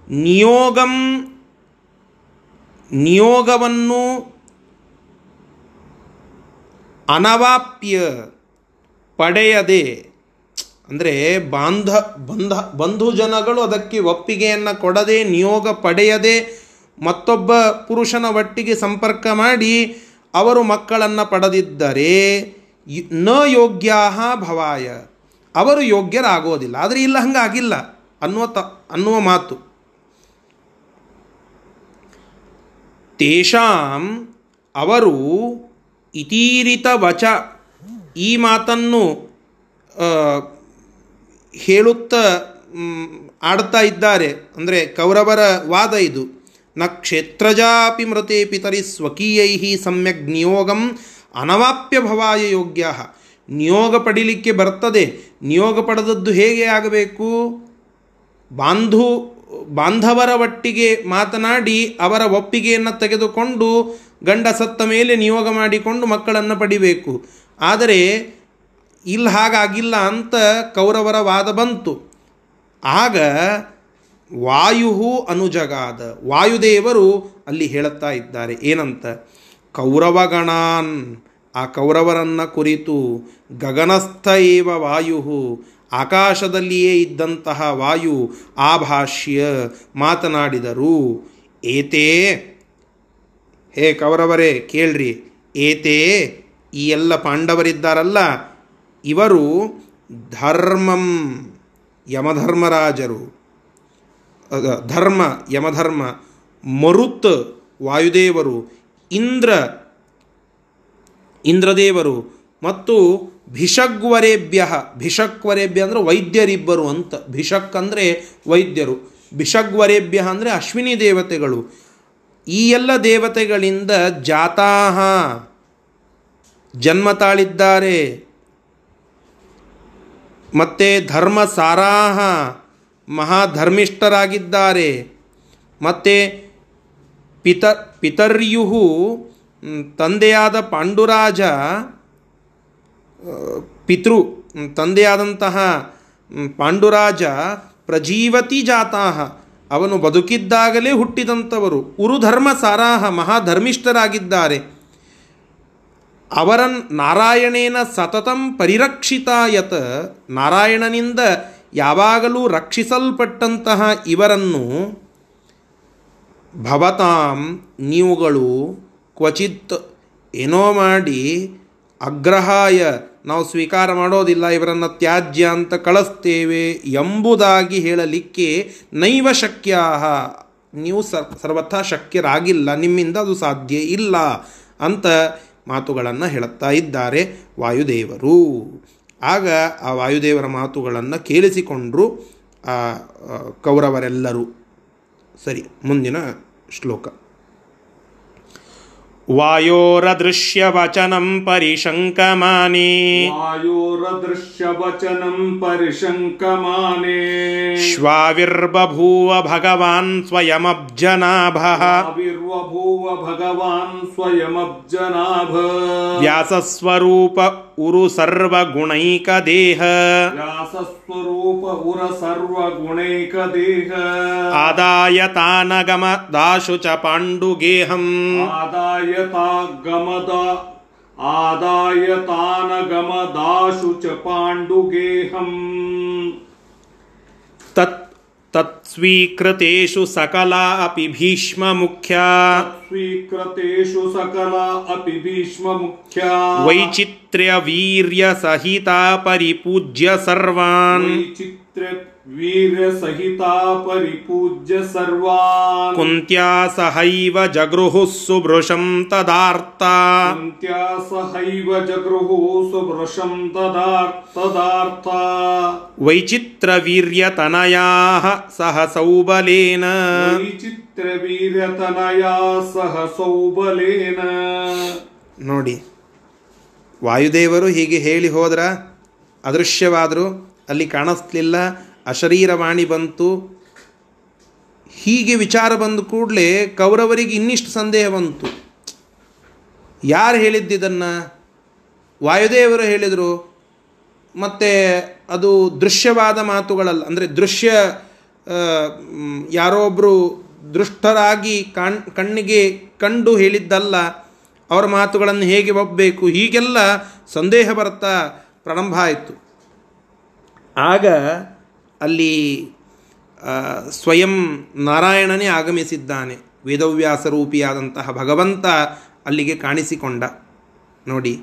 ನಿಯೋಗಂ ನಿಯೋಗವನ್ನು ಅನವಾಪ್ಯ ಪಡೆಯದೆ ಅಂದರೆ ಬಾಂಧ, ಬಂಧ, ಬಂಧು ಜನಗಳು ಅದಕ್ಕೆ ಒಪ್ಪಿಗೆಯನ್ನು ಕೊಡದೆ, ನಿಯೋಗ ಪಡೆಯದೆ ಮತ್ತೊಬ್ಬ ಪುರುಷನ ಒಟ್ಟಿಗೆ ಸಂಪರ್ಕ ಮಾಡಿ ಅವರು ಮಕ್ಕಳನ್ನು ಪಡೆದಿದ್ದರೆ ನ ಯೋಗ್ಯಾ ಭವಾಯ. ಅವರು ಯೋಗ್ಯರಾಗೋದಿಲ್ಲ ಆದರೆ ಇಲ್ಲ, ಹಂಗಾಗಿಲ್ಲ ಅನ್ನುವ ತ, ಅನ್ನುವ ಮಾತು. ತೇಷಾಂ ಅವರು ಇತೀರಿತ ವಚ ಈ ಮಾತನ್ನು ಹೇಳುತ್ತಾ ಆಡ್ತಾ ಇದ್ದಾರೆ. ಅಂದರೆ ಕೌರವರ ವಾದ ಇದು. ನ ಕ್ಷೇತ್ರಜಾಪಿ ಮೃತೆ ಪಿತರಿ ಸ್ವಕೀಯೈ ಸಮ್ಯಕ್ ನಿಯೋಗಂ ಅನವಾಪ್ಯ ಭವಾಯ ಯೋಗ್ಯ ನಿಯೋಗ ಪಡಿಲಿಕ್ಕೆ ಬರ್ತದೆ. ನಿಯೋಗ ಪಡೆದದ್ದು ಹೇಗೆ ಆಗಬೇಕು? ಬಾಂಧು, ಬಾಂಧವರ ಒಟ್ಟಿಗೆ ಮಾತನಾಡಿ ಅವರ ಒಪ್ಪಿಗೆಯನ್ನು ತೆಗೆದುಕೊಂಡು ಗಂಡ ಸತ್ತ ಮೇಲೆ ನಿಯೋಗ ಮಾಡಿಕೊಂಡು ಮಕ್ಕಳನ್ನು ಪಡಿಬೇಕು. ಆದರೆ ಇಲ್ಲಿ ಹಾಗಾಗಿಲ್ಲ ಅಂತ ಕೌರವರ ವಾದ ಬಂತು. ಆಗ ವಾಯು ಅನುಜಗಾದ. ವಾಯುದೇವರು ಅಲ್ಲಿ ಹೇಳುತ್ತಾ ಇದ್ದಾರೆ, ಏನಂತ? ಕೌರವಗಣಾನ್, ಆ ಕೌರವರನ್ನು ಕುರಿತು ಗಗನಸ್ಥ ಏವ ವಾಯು ಆಕಾಶದಲ್ಲಿಯೇ ಇದ್ದಂತಹ ವಾಯು ಆಭಾಷ್ಯ ಮಾತನಾಡಿದರು. ಏತೇ? ಹೇ ಕೌರವರೇ, ಕೇಳ್ರಿ. ಏತೇ? ಈ ಎಲ್ಲ ಪಾಂಡವರಿದ್ದಾರಲ್ಲ ಇವರು ಧರ್ಮಂ ಯಮಧರ್ಮರಾಜರು. ಧರ್ಮ, ಯಮಧರ್ಮ, ಮರುತ್ ವಾಯುದೇವರು, ಇಂದ್ರ, ಇಂದ್ರದೇವರು ಮತ್ತು ಭಿಷಗ್ವರೇಭ್ಯ. ಭಿಷಕ್ವರೇಭ್ಯ ಅಂದರೆ ವೈದ್ಯರಿಬ್ಬರು ಅಂತ. ಭಿಷಕ್ ಅಂದರೆ ವೈದ್ಯರು. ಭಿಷಗ್ವರೇಭ್ಯ ಅಂದರೆ ಅಶ್ವಿನಿ ದೇವತೆಗಳು. ಈ ಎಲ್ಲ ದೇವತೆಗಳಿಂದ ಜಾತಾಹ ಜನ್ಮ ತಾಳಿದ್ದಾರೆ. ಮತ್ತು ಧರ್ಮ ಸಾರಾಹ ಮಹಾಧರ್ಮಿಷ್ಠರಾಗಿದ್ದಾರೆ. ಮತ್ತು ಪಿತ ಪಿತರ್ಯು ತಂದೆಯಾದ ಪಾಂಡುರಾಜ ಪಿತೃ ತಂದೆಯಾದಂತಹ ಪಾಂಡುರಾಜ ಪ್ರಜೀವತಿ ಜಾತಾಹ. ಅವನು ಬದುಕಿದ್ದಾಗಲೇ ಹುಟ್ಟಿದಂಥವರು. ಉರುಧರ್ಮ ಸಾರಾಹ ಮಹಾಧರ್ಮಿಷ್ಠರಾಗಿದ್ದಾರೆ. ಅವರನ್ ನಾರಾಯಣೇನ ಸತತಂ ಪರಿರಕ್ಷಿತಾಯತ್, ನಾರಾಯಣನಿಂದ ಯಾವಾಗಲೂ ರಕ್ಷಿಸಲ್ಪಟ್ಟಂತಹ ಇವರನ್ನು ಭವತಾಂ ನೀವುಗಳು ಕ್ವಚಿತ್ ಏನೋ ಮಾಡಿ ಅಗ್ರಹಾಯ, ನಾವು ಸ್ವೀಕಾರ ಮಾಡೋದಿಲ್ಲ ಇವರನ್ನು ತ್ಯಾಜ್ಯ ಅಂತ ಕಳಿಸ್ತೇವೆ ಎಂಬುದಾಗಿ ಹೇಳಲಿಕ್ಕೆ ನೈವ ಶಕ್ಯ ನೀವು ಸರ್, ಸರ್ವಥಾ ಶಕ್ಯರಾಗಿಲ್ಲ, ನಿಮ್ಮಿಂದ ಅದು ಸಾಧ್ಯ ಇಲ್ಲ ಅಂತ ಮಾತುಗಳನ್ನು ಹೇಳುತ್ತಾ ಇದ್ದಾರೆ ವಾಯುದೇವರು. ಆಗ ಆ ವಾಯುದೇವರ ಮಾತುಗಳನ್ನು ಕೇಳಿಸಿಕೊಂಡರು ಕೌರವರೆಲ್ಲರೂ. ಸರಿ ಮುಂದಿನ ಶ್ಲೋಕ. वायोरदृश्यवचनं परिशङ्कमाने। वायोरदृश्यवचनं परिशङ्कमाने। श्वाविर्बभूव भगवान् स्वयमब्जनाभः। आविर्बभूव भगवान् स्वयमब्जनाभ। व्यासस्वरूप उरु सर्वगुणैकदेह। व्यासस्वरूप उर सर्वगुणैकदेह। आदाय तानगमदाशु च पाण्डुगेहम्। आदाय तागमद आदाय तानगमदाशु च पाण्डुगेहम्। तत् तत्स्वीकृतेषु सकला अपि भीष्ममुख्या। स्वीकृतेषु सकला अपि भीष्ममुख्या। वैचित्र्यवीर्यसहिता परिपूज्य सर्वान् वैचित्र वीर्यसहिता परिपूज्य सर्वान् कुन्त्या सहैव जगृहुः सुभृशं तदार्ता कुन्त्या सहैव जगृहुः सुभृशं तदा तदार्था वैचित्रवीर्यतनयाः सह सौबलेन वैचित्रवीर्यतनया सह सौबलेन ನೋಡಿ ವಾಯುದೇವರು ಹೀಗೆ ಹೇಳಿ ಹೋದ್ರ ಅದೃಶ್ಯವಾದರು ಅಲ್ಲಿ ಕಾಣಿಸ್ಲಿಲ್ಲ. ಅಶರೀರವಾಣಿ ಬಂತು. ಹೀಗೆ ವಿಚಾರ ಬಂದ ಕೂಡಲೇ ಕೌರವರಿಗೆ ಇನ್ನಿಷ್ಟು ಸಂದೇಹ ಬಂತು. ಯಾರು ಹೇಳಿದ್ದಿದನ್ನು ವಾಯುದೇವರು ಹೇಳಿದರು. ಮತ್ತು ಅದು ದೃಶ್ಯವಾದ ಮಾತುಗಳಲ್ಲ, ಅಂದರೆ ದೃಶ್ಯ ಯಾರೊಬ್ಬರು ದೃಷ್ಟರಾಗಿ ಕಾಣ್, ಕಣ್ಣಿಗೆ ಕಂಡು ಹೇಳಿದ್ದಲ್ಲ, ಅವರ ಮಾತುಗಳನ್ನು ಹೇಗೆ ಒಪ್ಪಬೇಕು ಹೀಗೆಲ್ಲ ಸಂದೇಹ ಬರ್ತಾ ಪ್ರಾರಂಭ ಆಯಿತು. ಆಗ ಅಲ್ಲಿ ಸ್ವಯಂ ನಾರಾಯಣನೇ ಆಗಮಿಸಿದ್ದಾನೆ. ವೇದವ್ಯಾಸ ರೂಪಿಯಾದಂತಹ ಭಗವಂತ ಅಲ್ಲಿಗೆ ಕಾಣಿಸಿಕೊಂಡ. ನೋಡಿ,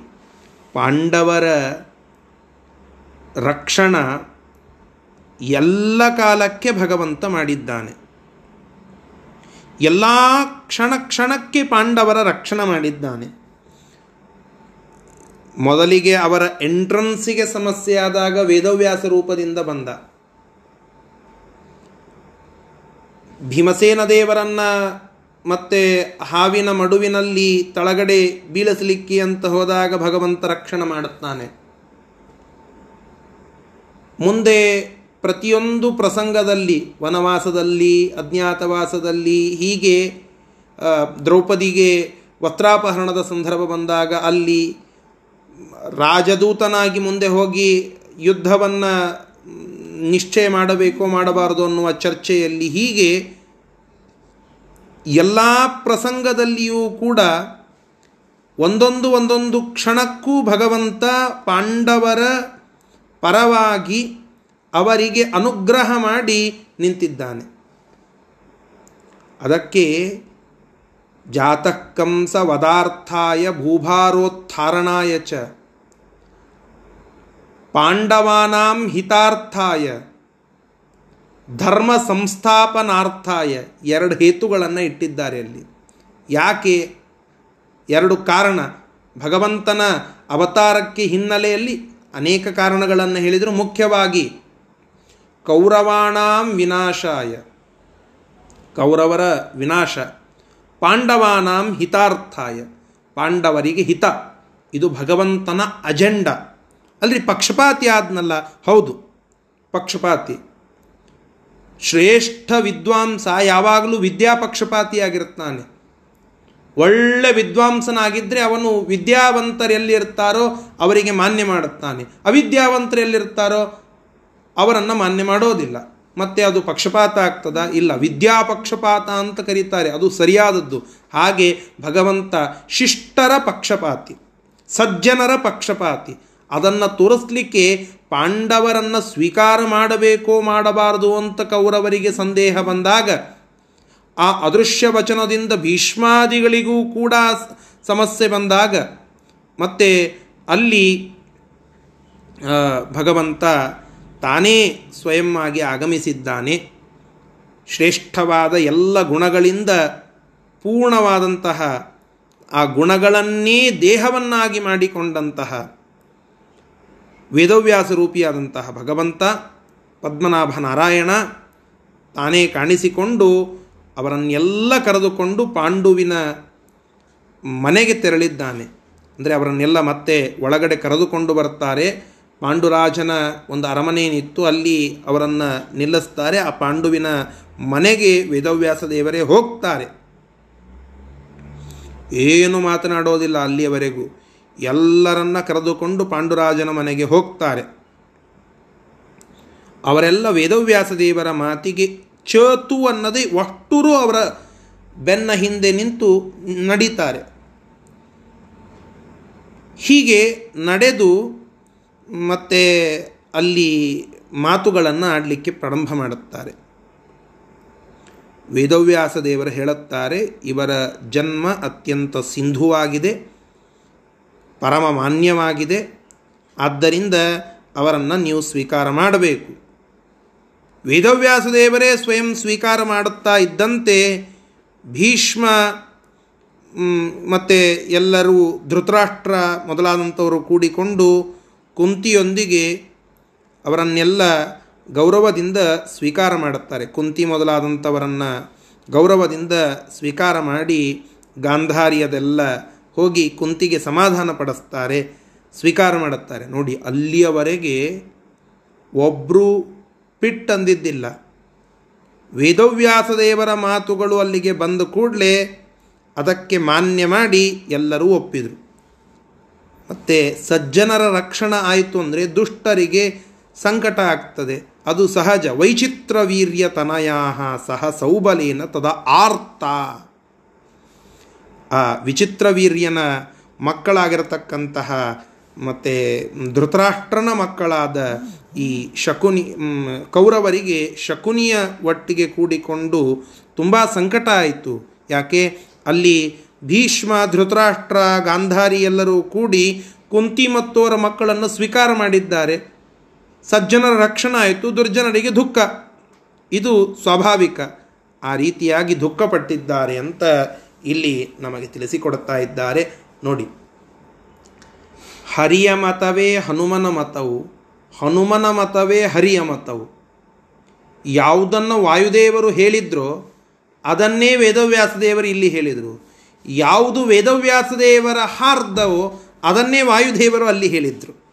ಪಾಂಡವರ ರಕ್ಷಣ ಎಲ್ಲ ಕಾಲಕ್ಕೆ ಭಗವಂತ ಮಾಡಿದ್ದಾನೆ. ಎಲ್ಲ ಕ್ಷಣ ಕ್ಷಣಕ್ಕೆ ಪಾಂಡವರ ರಕ್ಷಣೆ ಮಾಡಿದ್ದಾನೆ. ಮೊದಲಿಗೆ ಅವರ ಎಂಟ್ರನ್ಸಿಗೆ ಸಮಸ್ಯೆ ಆದಾಗ ವೇದವ್ಯಾಸ ರೂಪದಿಂದ ಬಂದ. ಭೀಮಸೇನ ದೇವರನ್ನ ಮತ್ತೆ ಹಾವಿನ ಮಡುವಿನಲ್ಲಿ ತಳಗಡೆ ಬೀಳಸಲಿಕ್ಕೆ ಅಂತ ಹೋದಾಗ ಭಗವಂತ ರಕ್ಷಣೆ ಮಾಡುತ್ತಾನೆ. ಮುಂದೆ ಪ್ರತಿಯೊಂದು ಪ್ರಸಂಗದಲ್ಲಿ, ವನವಾಸದಲ್ಲಿ, ಅಜ್ಞಾತವಾಸದಲ್ಲಿ ಹೀಗೆ ದ್ರೌಪದಿಗೆ ವಸ್ತ್ರಾಪಹರಣದ ಸಂದರ್ಭ ಬಂದಾಗ ಅಲ್ಲಿ ರಾಜದೂತನಾಗಿ ಮುಂದೆ ಹೋಗಿ ಯುದ್ಧವನ್ನು ನಿಶ್ಚಯ ಮಾಡಬೇಕೋ ಮಾಡಬಾರದು ಅನ್ನುವ ಚರ್ಚೆಯಲ್ಲಿ ಹೀಗೆ ಎಲ್ಲ ಪ್ರಸಂಗದಲ್ಲಿಯೂ ಕೂಡ ಒಂದೊಂದು ಒಂದೊಂದು ಕ್ಷಣಕ್ಕೂ ಭಗವಂತ ಪಾಂಡವರ ಪರವಾಗಿ ಅವರಿಗೆ ಅನುಗ್ರಹ ಮಾಡಿ ನಿಂತಿದ್ದಾನೆ. ಅದಕ್ಕೆ ಜಾತಃ ಕಂಸ ವದಾರ್ಥಾಯ ಭೂಭಾರೋತ್ಥಾರಣಾಯ ಚ. ಪಾಂಡವಾನಾಂ ಹಿತಾರ್ಥಾಯ ಧರ್ಮ ಸಂಸ್ಥಾಪನಾರ್ಥಾಯ ಎರಡು ಹೇತುಗಳನ್ನು ಇಟ್ಟಿದ್ದಾರೆ ಅಲ್ಲಿ. ಯಾಕೆ? ಎರಡು ಕಾರಣ. ಭಗವಂತನ ಅವತಾರಕ್ಕೆ ಹಿನ್ನೆಲೆಯಲ್ಲಿ ಅನೇಕ ಕಾರಣಗಳನ್ನು ಹೇಳಿದರು. ಮುಖ್ಯವಾಗಿ, ಕೌರವಾಣಾಂ ವಿನಾಶಾಯ. ಕೌರವರ ವಿನಾಶ. ಪಾಂಡವಾನಾಂ ಹಿತಾರ್ಥಾಯ. ಪಾಂಡವರಿಗೆ ಹಿತ. ಇದು ಭಗವಂತನ ಅಜೆಂಡ. ಅಲ್ರಿ ಪಕ್ಷಪಾತಿ ಆದ್ನಲ್ಲ, ಹೌದು, ಪಕ್ಷಪಾತಿ. ಶ್ರೇಷ್ಠ ವಿದ್ವಾಂಸ ಯಾವಾಗಲೂ ವಿದ್ಯಾ ಪಕ್ಷಪಾತಿಯಾಗಿರುತ್ತಾನೆ ಒಳ್ಳೆ ವಿದ್ವಾಂಸನಾಗಿದ್ದರೆ ಅವನು ವಿದ್ಯಾವಂತರೆಲ್ಲಿರ್ತಾರೋ ಅವರಿಗೆ ಮಾನ್ಯ ಮಾಡುತ್ತಾನೆ. ಅವಿದ್ಯಾವಂತರು ಎಲ್ಲಿರ್ತಾರೋ ಅವರನ್ನು ಮಾನ್ಯ ಮಾಡೋದಿಲ್ಲ. ಮತ್ತೆ ಅದು ಪಕ್ಷಪಾತ ಆಗ್ತದ? ಇಲ್ಲ. ವಿದ್ಯಾಪಕ್ಷಪಾತ ಅಂತ ಕರೀತಾರೆ. ಅದು ಸರಿಯಾದದ್ದು. ಹಾಗೆ ಭಗವಂತ ಶಿಷ್ಟರ ಪಕ್ಷಪಾತಿ, ಸಜ್ಜನರ ಪಕ್ಷಪಾತಿ, ಅದನ್ನು ತೋರಿಸ್ಲಿಕ್ಕೆ ಪಾಂಡವರನ್ನು ಸ್ವೀಕಾರ ಮಾಡಬೇಕೋ ಮಾಡಬಾರದು ಅಂತ ಕೌರವರಿಗೆ ಸಂದೇಹ ಬಂದಾಗ, ಆ ಅದೃಶ್ಯ ವಚನದಿಂದ ಭೀಷ್ಮಾದಿಗಳಿಗೂ ಕೂಡ ಸಮಸ್ಯೆ ಬಂದಾಗ, ಮತ್ತೆ ಅಲ್ಲಿ ಭಗವಂತ ತಾನೇ ಸ್ವಯಂ ಆಗಿ ಆಗಮಿಸಿದ್ದಾನೆ. ಶ್ರೇಷ್ಠವಾದ ಎಲ್ಲ ಗುಣಗಳಿಂದ ಪೂರ್ಣವಾದಂತಹ ಆ ಗುಣಗಳನ್ನೇ ದೇಹವನ್ನಾಗಿ ಮಾಡಿಕೊಂಡಂತಹ ವೇದವ್ಯಾಸ ರೂಪಿಯಾದಂತಹ ಭಗವಂತ ಪದ್ಮನಾಭ ನಾರಾಯಣ ತಾನೇ ಕಾಣಿಸಿಕೊಂಡು ಅವರನ್ನೆಲ್ಲ ಕರೆದುಕೊಂಡು ಪಾಂಡುವಿನ ಮನೆಗೆ ತೆರಳಿದ್ದಾನೆ. ಅಂದರೆ ಅವರನ್ನೆಲ್ಲ ಮತ್ತೆ ಒಳಗಡೆ ಕರೆದುಕೊಂಡು ಬರ್ತಾರೆ. ಪಾಂಡುರಾಜನ ಒಂದು ಅರಮನೆಯೇನಿತ್ತು ಅಲ್ಲಿ ಅವರನ್ನು ನಿಲ್ಲಿಸ್ತಾರೆ. ಆ ಪಾಂಡುವಿನ ಮನೆಗೆ ವೇದವ್ಯಾಸ ದೇವರೇ ಹೋಗ್ತಾರೆ. ಏನು ಮಾತನಾಡೋದಿಲ್ಲ ಅಲ್ಲಿಯವರೆಗೂ. ಎಲ್ಲರನ್ನ ಕರೆದುಕೊಂಡು ಪಾಂಡುರಾಜನ ಮನೆಗೆ ಹೋಗ್ತಾರೆ. ಅವರೆಲ್ಲ ವೇದವ್ಯಾಸ ದೇವರ ಮಾತಿಗೆ ಚೇತು ಅನ್ನದೇ ಒಟ್ಟೂರು ಅವರ ಬೆನ್ನ ಹಿಂದೆ ನಿಂತು ನಡೀತಾರೆ. ಹೀಗೆ ನಡೆದು ಮತ್ತೆ ಅಲ್ಲಿ ಮಾತುಗಳನ್ನು ಆಡಲಿಕ್ಕೆ ಪ್ರಾರಂಭ ಮಾಡುತ್ತಾರೆ. ವೇದವ್ಯಾಸ ದೇವರು ಹೇಳುತ್ತಾರೆ, ಇವರ ಜನ್ಮ ಅತ್ಯಂತ ಸಿಂಧುವಾಗಿದೆ ಪರಮ ಮಾನ್ಯವಾಗಿದೆ ಆದ್ದರಿಂದ ಅವರನ್ನು ನೀವು ಸ್ವೀಕಾರ ಮಾಡಬೇಕು. ವೇದವ್ಯಾಸ ದೇವರೇ ಸ್ವಯಂ ಸ್ವೀಕಾರ ಮಾಡುತ್ತಾ ಇದ್ದಂತೆ ಭೀಷ್ಮ ಮತ್ತು ಎಲ್ಲರೂ ಧೃತರಾಷ್ಟ್ರ ಮೊದಲಾದಂಥವರು ಕೂಡಿಕೊಂಡು ಕುಂತಿಯೊಂದಿಗೆ ಅವರನ್ನೆಲ್ಲ ಗೌರವದಿಂದ ಸ್ವೀಕಾರ ಮಾಡುತ್ತಾರೆ. ಕುಂತಿ ಮೊದಲಾದಂಥವರನ್ನು ಗೌರವದಿಂದ ಸ್ವೀಕಾರ ಮಾಡಿ ಗಾಂಧಾರಿಯದೆಲ್ಲ ಹೋಗಿ ಕುಂತಿಗೆ ಸಮಾಧಾನ ಪಡಿಸ್ತಾರೆ, ಸ್ವೀಕಾರ ಮಾಡುತ್ತಾರೆ. ನೋಡಿ, ಅಲ್ಲಿಯವರೆಗೆ ಒಬ್ಬರು ಪಿಟ್ ಅಂದಿದ್ದಿಲ್ಲ. ವೇದವ್ಯಾಸದೇವರ ಮಾತುಗಳು ಅಲ್ಲಿಗೆ ಬಂದ ಕೂಡಲೇ ಅದಕ್ಕೆ ಮಾನ್ಯ ಮಾಡಿ ಎಲ್ಲರೂ ಒಪ್ಪಿದರು. ಮತ್ತು ಸಜ್ಜನರ ರಕ್ಷಣೆ ಆಯಿತು ಅಂದರೆ ದುಷ್ಟರಿಗೆ ಸಂಕಟ ಆಗ್ತದೆ. ಅದು ಸಹಜ. ವೈಚಿತ್ರ ವೀರ್ಯ ತನಯಾ ಸಹ ಸೌಬಲೇನ ತದ ಆರ್ತ. ಆ ವಿಚಿತ್ರ ವೀರ್ಯನ ಮಕ್ಕಳಾಗಿರತಕ್ಕಂತಹ ಮತ್ತು ಧೃತರಾಷ್ಟ್ರನ ಮಕ್ಕಳಾದ ಈ ಶಕುನಿ ಕೌರವರಿಗೆ ಶಕುನಿಯ ಒಟ್ಟಿಗೆ ಕೂಡಿಕೊಂಡು ತುಂಬ ಸಂಕಟ ಆಯಿತು. ಯಾಕೆ? ಅಲ್ಲಿ ಭೀಷ್ಮ, ಧೃತರಾಷ್ಟ್ರ, ಗಾಂಧಾರಿ ಎಲ್ಲರೂ ಕೂಡಿ ಕುಂತಿ ಮತ್ತೋರ ಮಕ್ಕಳನ್ನು ಸ್ವೀಕಾರ ಮಾಡಿದ್ದಾರೆ. ಸಜ್ಜನರ ರಕ್ಷಣೆ ಆಯಿತು, ದುರ್ಜನರಿಗೆ ದುಃಖ. ಇದು ಸ್ವಾಭಾವಿಕ. ಆ ರೀತಿಯಾಗಿ ದುಃಖಪಟ್ಟಿದ್ದಾರೆ ಅಂತ ಇಲ್ಲಿ ನಮಗೆ ತಿಳಿಸಿಕೊಡುತ್ತಾ ಇದ್ದಾರೆ. ನೋಡಿ. ಹರಿಯ ಮತವೇ ಹನುಮನ ಮತವು, ಹನುಮನ ಮತವೇ ಹರಿಯ ಮತವು. ಯಾವುದನ್ನು ವಾಯುದೇವರು ಹೇಳಿದ್ರೋ ಅದನ್ನೇ ವೇದವ್ಯಾಸದೇವರು ಇಲ್ಲಿ ಹೇಳಿದರು. ಯಾವುದು ವೇದವ್ಯಾಸದೇವರ ಹಾರ್ದವೋ ಅದನ್ನೇ ವಾಯುದೇವರು ಅಲ್ಲಿ ಹೇಳಿದರು.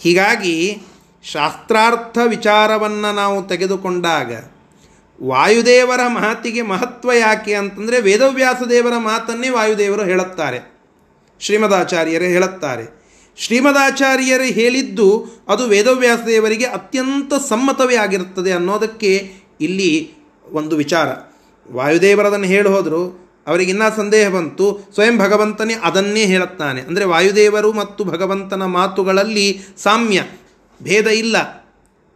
ಹೀಗಾಗಿ ಶಾಸ್ತ್ರಾರ್ಥ ವಿಚಾರವನ್ನು ನಾವು ತೆಗೆದುಕೊಂಡಾಗ ವಾಯುದೇವರ ಮಾತಿಗೆ ಮಹತ್ವ ಯಾಕೆ ಅಂತಂದರೆ ವೇದವ್ಯಾಸ ದೇವರ ಮಾತನ್ನೇ ವಾಯುದೇವರು ಹೇಳುತ್ತಾರೆ. ಶ್ರೀಮದಾಚಾರ್ಯರೇ ಹೇಳುತ್ತಾರೆ. ಶ್ರೀಮದಾಚಾರ್ಯರು ಹೇಳಿದ್ದು ಅದು ವೇದವ್ಯಾಸ ದೇವರಿಗೆ ಅತ್ಯಂತ ಸಮ್ಮತವೇ ಆಗಿರುತ್ತದೆ ಅನ್ನೋದಕ್ಕೆ ಇಲ್ಲಿ ಒಂದು ವಿಚಾರ. ವಾಯುದೇವರದನ್ನು ಹೇಳಿ ಹೋದರು. ಅವರಿಗಿನ್ನ ಸಂದೇಹ ಬಂತು. ಸ್ವಯಂ ಭಗವಂತನೇ ಅದನ್ನೇ ಹೇಳುತ್ತಾನೆ. ಅಂದರೆ ವಾಯುದೇವರು ಮತ್ತು ಭಗವಂತನ ಮಾತುಗಳಲ್ಲಿ ಸಾಮ್ಯ, ಭೇದ ಇಲ್ಲ.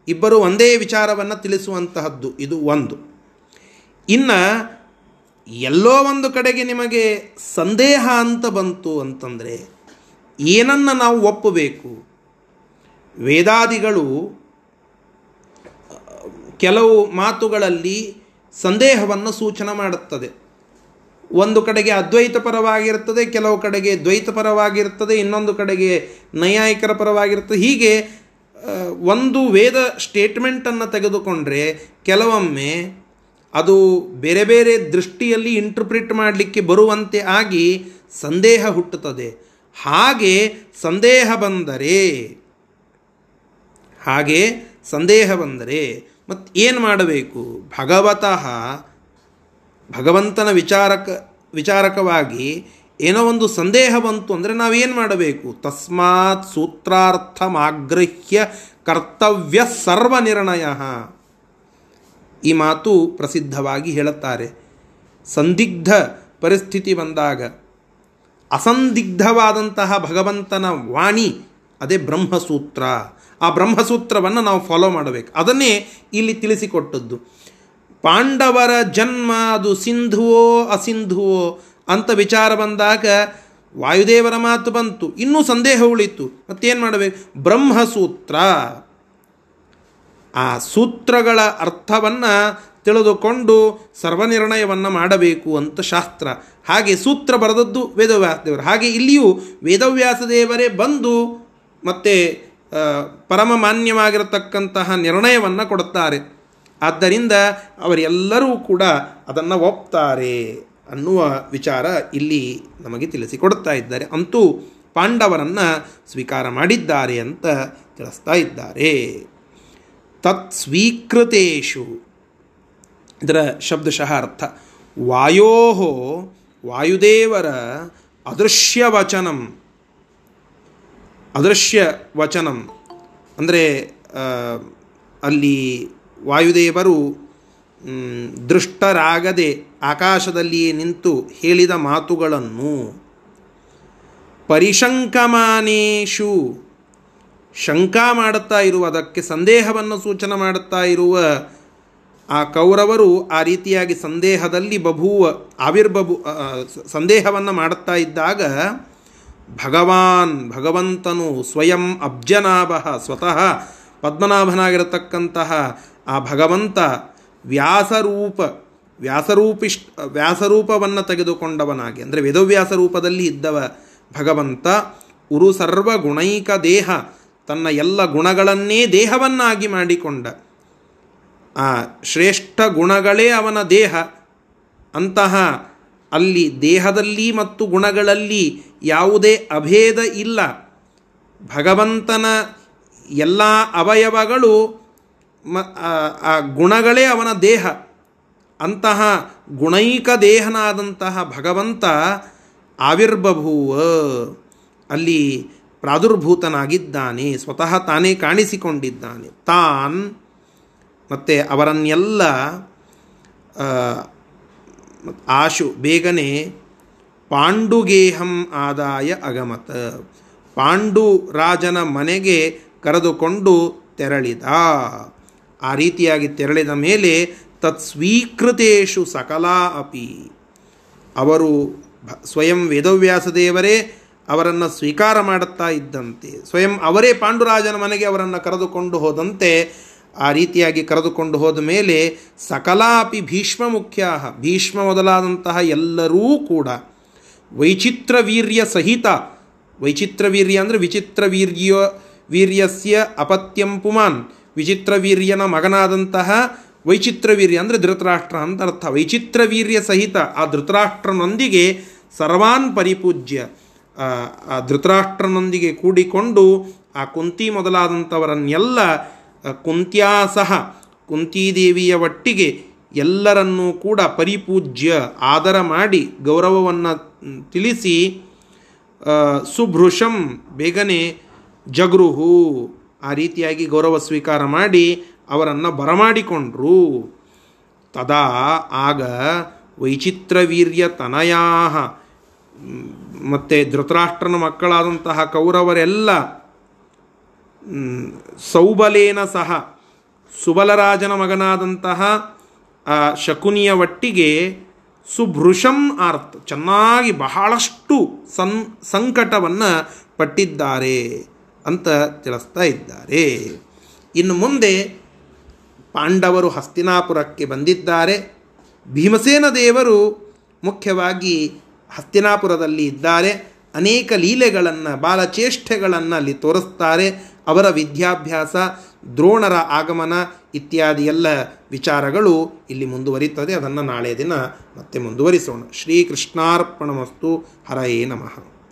ಇಬ್ಬರು ಒಂದೇ ವಿಚಾರವನ್ನು ತಿಳಿಸುವಂತಹದ್ದು. ಇದು ಒಂದು. ಇನ್ನು ಎಲ್ಲೋ ಒಂದು ಕಡೆಗೆ ನಿಮಗೆ ಸಂದೇಹ ಅಂತ ಬಂತು ಅಂತಂದರೆ ಏನನ್ನು ನಾವು ಒಪ್ಪಬೇಕು? ವೇದಾದಿಗಳು, ಕೆಲವು ಮಾತುಗಳಲ್ಲಿ ಸಂದೇಹವನ್ನು ಸೂಚನೆ ಮಾಡುತ್ತದೆ. ಒಂದು ಕಡೆಗೆ ಅದ್ವೈತ ಪರವಾಗಿರ್ತದೆ ಕೆಲವು ಕಡೆಗೆ ದ್ವೈತ ಪರವಾಗಿರ್ತದೆ ಇನ್ನೊಂದು ಕಡೆಗೆ ನೈಯಾಯಿಕರ ಪರವಾಗಿರ್ತದೆ ಹೀಗೆ ಒಂದು ವೇದ ಸ್ಟೇಟ್ಮೆಂಟನ್ನು ತೆಗೆದುಕೊಂಡ್ರೆ ಕೆಲವೊಮ್ಮೆ ಅದು ಬೇರೆ ಬೇರೆ ದೃಷ್ಟಿಯಲ್ಲಿ ಇಂಟರ್ಪ್ರಿಟ್ ಮಾಡಲಿಕ್ಕೆ ಬರುವಂತೆ ಆಗಿ ಸಂದೇಹ ಹುಟ್ಟುತ್ತದೆ. ಹಾಗೆ ಸಂದೇಹ ಬಂದರೆ, ಹಾಗೆ ಸಂದೇಹ ಬಂದರೆ ಮತ್ತು ಏನು ಮಾಡಬೇಕು? ಭಗವತಃ ಭಗವಂತನ ವಿಚಾರಕ, ವಿಚಾರಕವಾಗಿ ಏನೋ ಒಂದು ಸಂದೇಹ ಬಂತು ಅಂದರೆ ನಾವೇನು ಮಾಡಬೇಕು? ತಸ್ಮಾತ್ ಸೂತ್ರಾರ್ಥಮಾಗೃಹ್ಯ ಕರ್ತವ್ಯ ಸರ್ವನಿರ್ಣಯ ಈ ಮಾತು ಪ್ರಸಿದ್ಧವಾಗಿ ಹೇಳುತ್ತಾರೆ. ಸಂದಿಗ್ಧ ಪರಿಸ್ಥಿತಿ ಬಂದಾಗ ಅಸಂದಿಗ್ಧವಾದಂತಹ ಭಗವಂತನ ವಾಣಿ, ಅದೇ ಬ್ರಹ್ಮಸೂತ್ರ. ಆ ಬ್ರಹ್ಮಸೂತ್ರವನ್ನು ನಾವು ಫಾಲೋ ಮಾಡಬೇಕು. ಅದನ್ನೇ ಇಲ್ಲಿ ತಿಳಿಸಿಕೊಟ್ಟದ್ದು. ಪಾಂಡವರ ಜನ್ಮ ಅದು ಸಿಂಧುವೋ ಅಸಿಂಧುವೋ ಅಂತ ವಿಚಾರ ಬಂದಾಗ ವಾಯುದೇವರ ಮಾತು ಬಂತು. ಇನ್ನೂ ಸಂದೇಹ ಉಳಿತು. ಮತ್ತೇನು ಮಾಡಬೇಕು? ಬ್ರಹ್ಮಸೂತ್ರ. ಆ ಸೂತ್ರಗಳ ಅರ್ಥವನ್ನು ತಿಳಿದುಕೊಂಡು ಸರ್ವನಿರ್ಣಯವನ್ನು ಮಾಡಬೇಕು ಅಂತ ಶಾಸ್ತ್ರ. ಹಾಗೆ ಸೂತ್ರ ಬರೆದದ್ದು ವೇದವ್ಯಾಸದೇವರು. ಹಾಗೆ ಇಲ್ಲಿಯೂ ವೇದವ್ಯಾಸ ದೇವರೇ ಬಂದು ಮತ್ತೆ ಪರಮ ಮಾನ್ಯವಾಗಿರತಕ್ಕಂತಹ ನಿರ್ಣಯವನ್ನು ಕೊಡುತ್ತಾರೆ. ಆದ್ದರಿಂದ ಅವರೆಲ್ಲರೂ ಕೂಡ ಅದನ್ನು ಒಪ್ತಾರೆ ಅನ್ನುವ ವಿಚಾರ ಇಲ್ಲಿ ನಮಗೆ ತಿಳಿಸಿಕೊಡ್ತಾ ಇದ್ದಾರೆ. ಅಂತೂ ಪಾಂಡವರನ್ನು ಸ್ವೀಕಾರ ಮಾಡಿದ್ದಾರೆ ಅಂತ ತಿಳಿಸ್ತಾ ಇದ್ದಾರೆ. ತತ್ ಸ್ವೀಕೃತೇಶು ಇದರ ಶಬ್ದಶಃ ಅರ್ಥ. ವಾಯೋ ವಾಯುದೇವರ ಅದೃಶ್ಯ ವಚನಂ ಅದೃಶ್ಯ ವಚನಂ ಅಂದರೆ ಅಲ್ಲಿ ವಾಯುದೇವರು ದೃಷ್ಟರಾಗದೆ ಆಕಾಶದಲ್ಲಿಯೇ ನಿಂತು ಹೇಳಿದ ಮಾತುಗಳನ್ನು, ಪರಿಶಂಕಮಾನೇಶು ಶಂಕಾ ಮಾಡುತ್ತಾ ಇರುವ, ಅದಕ್ಕೆ ಸಂದೇಹವನ್ನು ಸೂಚನೆ ಮಾಡುತ್ತಾ ಇರುವ, ಆ ಕೌರವರು ಆ ರೀತಿಯಾಗಿ ಸಂದೇಹದಲ್ಲಿ ಬಭೂವ, ಆವಿರ್ಬಭು ಸಂದೇಹವನ್ನು ಮಾಡುತ್ತಾ ಇದ್ದಾಗ, ಭಗವಾನ್ ಭಗವಂತನು ಸ್ವಯಂ ಅಬ್ಜನಾಭ, ಸ್ವತಃ ಪದ್ಮನಾಭನಾಗಿರತಕ್ಕಂತಹ ಆ ಭಗವಂತ ವ್ಯಾಸರೂಪ ವ್ಯಾಸರೂಪಿಷ್ ವ್ಯಾಸರೂಪವನ್ನು ತೆಗೆದುಕೊಂಡವನಾಗಿ, ಅಂದರೆ ವೇದವ್ಯಾಸ ರೂಪದಲ್ಲಿ ಇದ್ದವ ಭಗವಂತ, ಉರು ಸರ್ವ ಗುಣೈಕ ದೇಹ, ತನ್ನ ಎಲ್ಲ ಗುಣಗಳನ್ನೇ ದೇಹವನ್ನಾಗಿ ಮಾಡಿಕೊಂಡ. ಆ ಶ್ರೇಷ್ಠ ಗುಣಗಳೇ ಅವನ ದೇಹ. ಅಂತಹ ಅಲ್ಲಿ ದೇಹದಲ್ಲಿ ಮತ್ತು ಗುಣಗಳಲ್ಲಿ ಯಾವುದೇ ಅಭೇದ ಇಲ್ಲ. ಭಗವಂತನ ಎಲ್ಲ ಅವಯವಗಳು ಮ, ಆ ಗುಣಗಳೇ ಅವನ ದೇಹ. ಅಂತಹ ಗುಣೈಕ ದೇಹನಾದಂತಹ ಭಗವಂತ ಆವಿರ್ಬಭೂವ. ಅಲ್ಲಿ ಪ್ರಾದುರ್ಭೂತನಾಗಿದ್ದಾನೆ, ಸ್ವತಃ ತಾನೇ ಕಾಣಿಸಿಕೊಂಡಿದ್ದಾನೆ. ತಾನ್ ಮತ್ತು ಅವರನ್ನೆಲ್ಲ ಆಶು, ಬೇಗನೆ ಪಾಂಡುಗೇಹಂ ಆದಾಯ ಅಗಮತ. ಪಾಂಡು ರಾಜನ ಮನೆಗೆ ಕರೆದುಕೊಂಡು ತೆರಳಿದ. ಆ ರೀತಿಯಾಗಿ ತೆರಳಿದ ಮೇಲೆ ತತ್ ಸ್ವೀಕೃತೇಶು ಸಕಲಾ ಅಪಿ. ಅವರು ಸ್ವಯಂ ವೇದವ್ಯಾಸ ದೇವರೇ ಅವರನ್ನು ಸ್ವೀಕಾರ ಮಾಡುತ್ತಾ ಇದ್ದಂತೆ. ಸ್ವಯಂ ಅವರೇ ಪಾಂಡುರಾಜನ ಮನೆಗೆ ಅವರನ್ನು ಕರೆದುಕೊಂಡು ಹೋದಂತೆ ಆ ರೀತಿಯಾಗಿ ಕರೆದುಕೊಂಡು ಹೋದ ಮೇಲೆ ಸಕಲಾಪಿ ಭೀಷ್ಮ ಮುಖ್ಯ ಭೀಷ್ಮ ಮೊದಲಾದಂತಹ ಎಲ್ಲರೂ ಕೂಡ ವೈಚಿತ್ರ ವೀರ್ಯ ಸಹಿತ, ವೈಚಿತ್ರ ವೀರ್ಯ ಅಂದರೆ ವಿಚಿತ್ರ ವೀರ್ಯ, ವೀರ್ಯಸ್ಯ ಅಪತ್ಯಂ ಪುಮಾನ್ ವಿಚಿತ್ರ ವೀರ್ಯನ ಮಗನಾದಂತಹ ವೈಚಿತ್ರವೀರ್ಯ ಅಂದರೆ ಧೃತರಾಷ್ಟ್ರ ಅಂತ ಅರ್ಥ. ವೈಚಿತ್ರವೀರ್ಯ ಸಹಿತ ಆ ಧೃತರಾಷ್ಟ್ರನೊಂದಿಗೆ ಸರ್ವಾನ್ ಪರಿಪೂಜ್ಯ, ಆ ಧೃತರಾಷ್ಟ್ರನೊಂದಿಗೆ ಕೂಡಿಕೊಂಡು ಆ ಕುಂತಿ ಮೊದಲಾದಂಥವರನ್ನೆಲ್ಲ ಕುಂತ್ಯಾಸಹ ಕುಂತಿದೇವಿಯ ಒಟ್ಟಿಗೆ ಎಲ್ಲರನ್ನೂ ಕೂಡ ಪರಿಪೂಜ್ಯ, ಆದರ ಮಾಡಿ ಗೌರವವನ್ನು ತಿಳಿಸಿ ಸುಭೃಶಂ ಬೇಗನೆ ಜಗೃಹು. ಆ ರೀತಿಯಾಗಿ ಗೌರವ ಸ್ವೀಕಾರ ಮಾಡಿ ಅವರನ್ನು ಬರಮಾಡಿಕೊಂಡ್ರು. ತದಾ ಆಗ ವೈಚಿತ್ರವೀರ್ಯ ತನಯಾ ಮತ್ತು ಧೃತರಾಷ್ಟ್ರನ ಮಕ್ಕಳಾದಂತಹ ಕೌರವರೆಲ್ಲ ಸೌಬಲೇನ ಸಹ ಸುಬಲರಾಜನ ಮಗನಾದಂತಹ ಶಕುನಿಯ ಒಟ್ಟಿಗೆ ಸುಭೃಶಂ ಆರ್ತ್, ಚೆನ್ನಾಗಿ ಬಹಳಷ್ಟು ಸಂ ಸಂಕಟವನ್ನು ಪಟ್ಟಿದ್ದಾರೆ. ಅಂತ ತಿಳಿಸ್ತಾ ಇದ್ದಾರೆ. ಇನ್ನು ಮುಂದೆ ಪಾಂಡವರು ಹಸ್ತಿನಾಪುರಕ್ಕೆ ಬಂದಿದ್ದಾರೆ. ಭೀಮಸೇನ ದೇವರು ಮುಖ್ಯವಾಗಿ ಹಸ್ತಿನಾಪುರದಲ್ಲಿ ಇದ್ದಾರೆ. ಅನೇಕ ಲೀಲೆಗಳನ್ನು ಬಾಲಚೇಷ್ಟೆಗಳನ್ನು ಅಲ್ಲಿ ತೋರಿಸ್ತಾರೆ. ಅವರ ವಿದ್ಯಾಭ್ಯಾಸ, ದ್ರೋಣರ ಆಗಮನ ಇತ್ಯಾದಿ ಎಲ್ಲ ವಿಚಾರಗಳು ಇಲ್ಲಿ ಮುಂದುವರಿತದೆ. ಅದನ್ನು ನಾಳೆ ದಿನ ಮತ್ತೆ ಮುಂದುವರಿಸೋಣ. ಶ್ರೀಕೃಷ್ಣಾರ್ಪಣಮಸ್ತು. ಹರಯೇ ನಮಃ.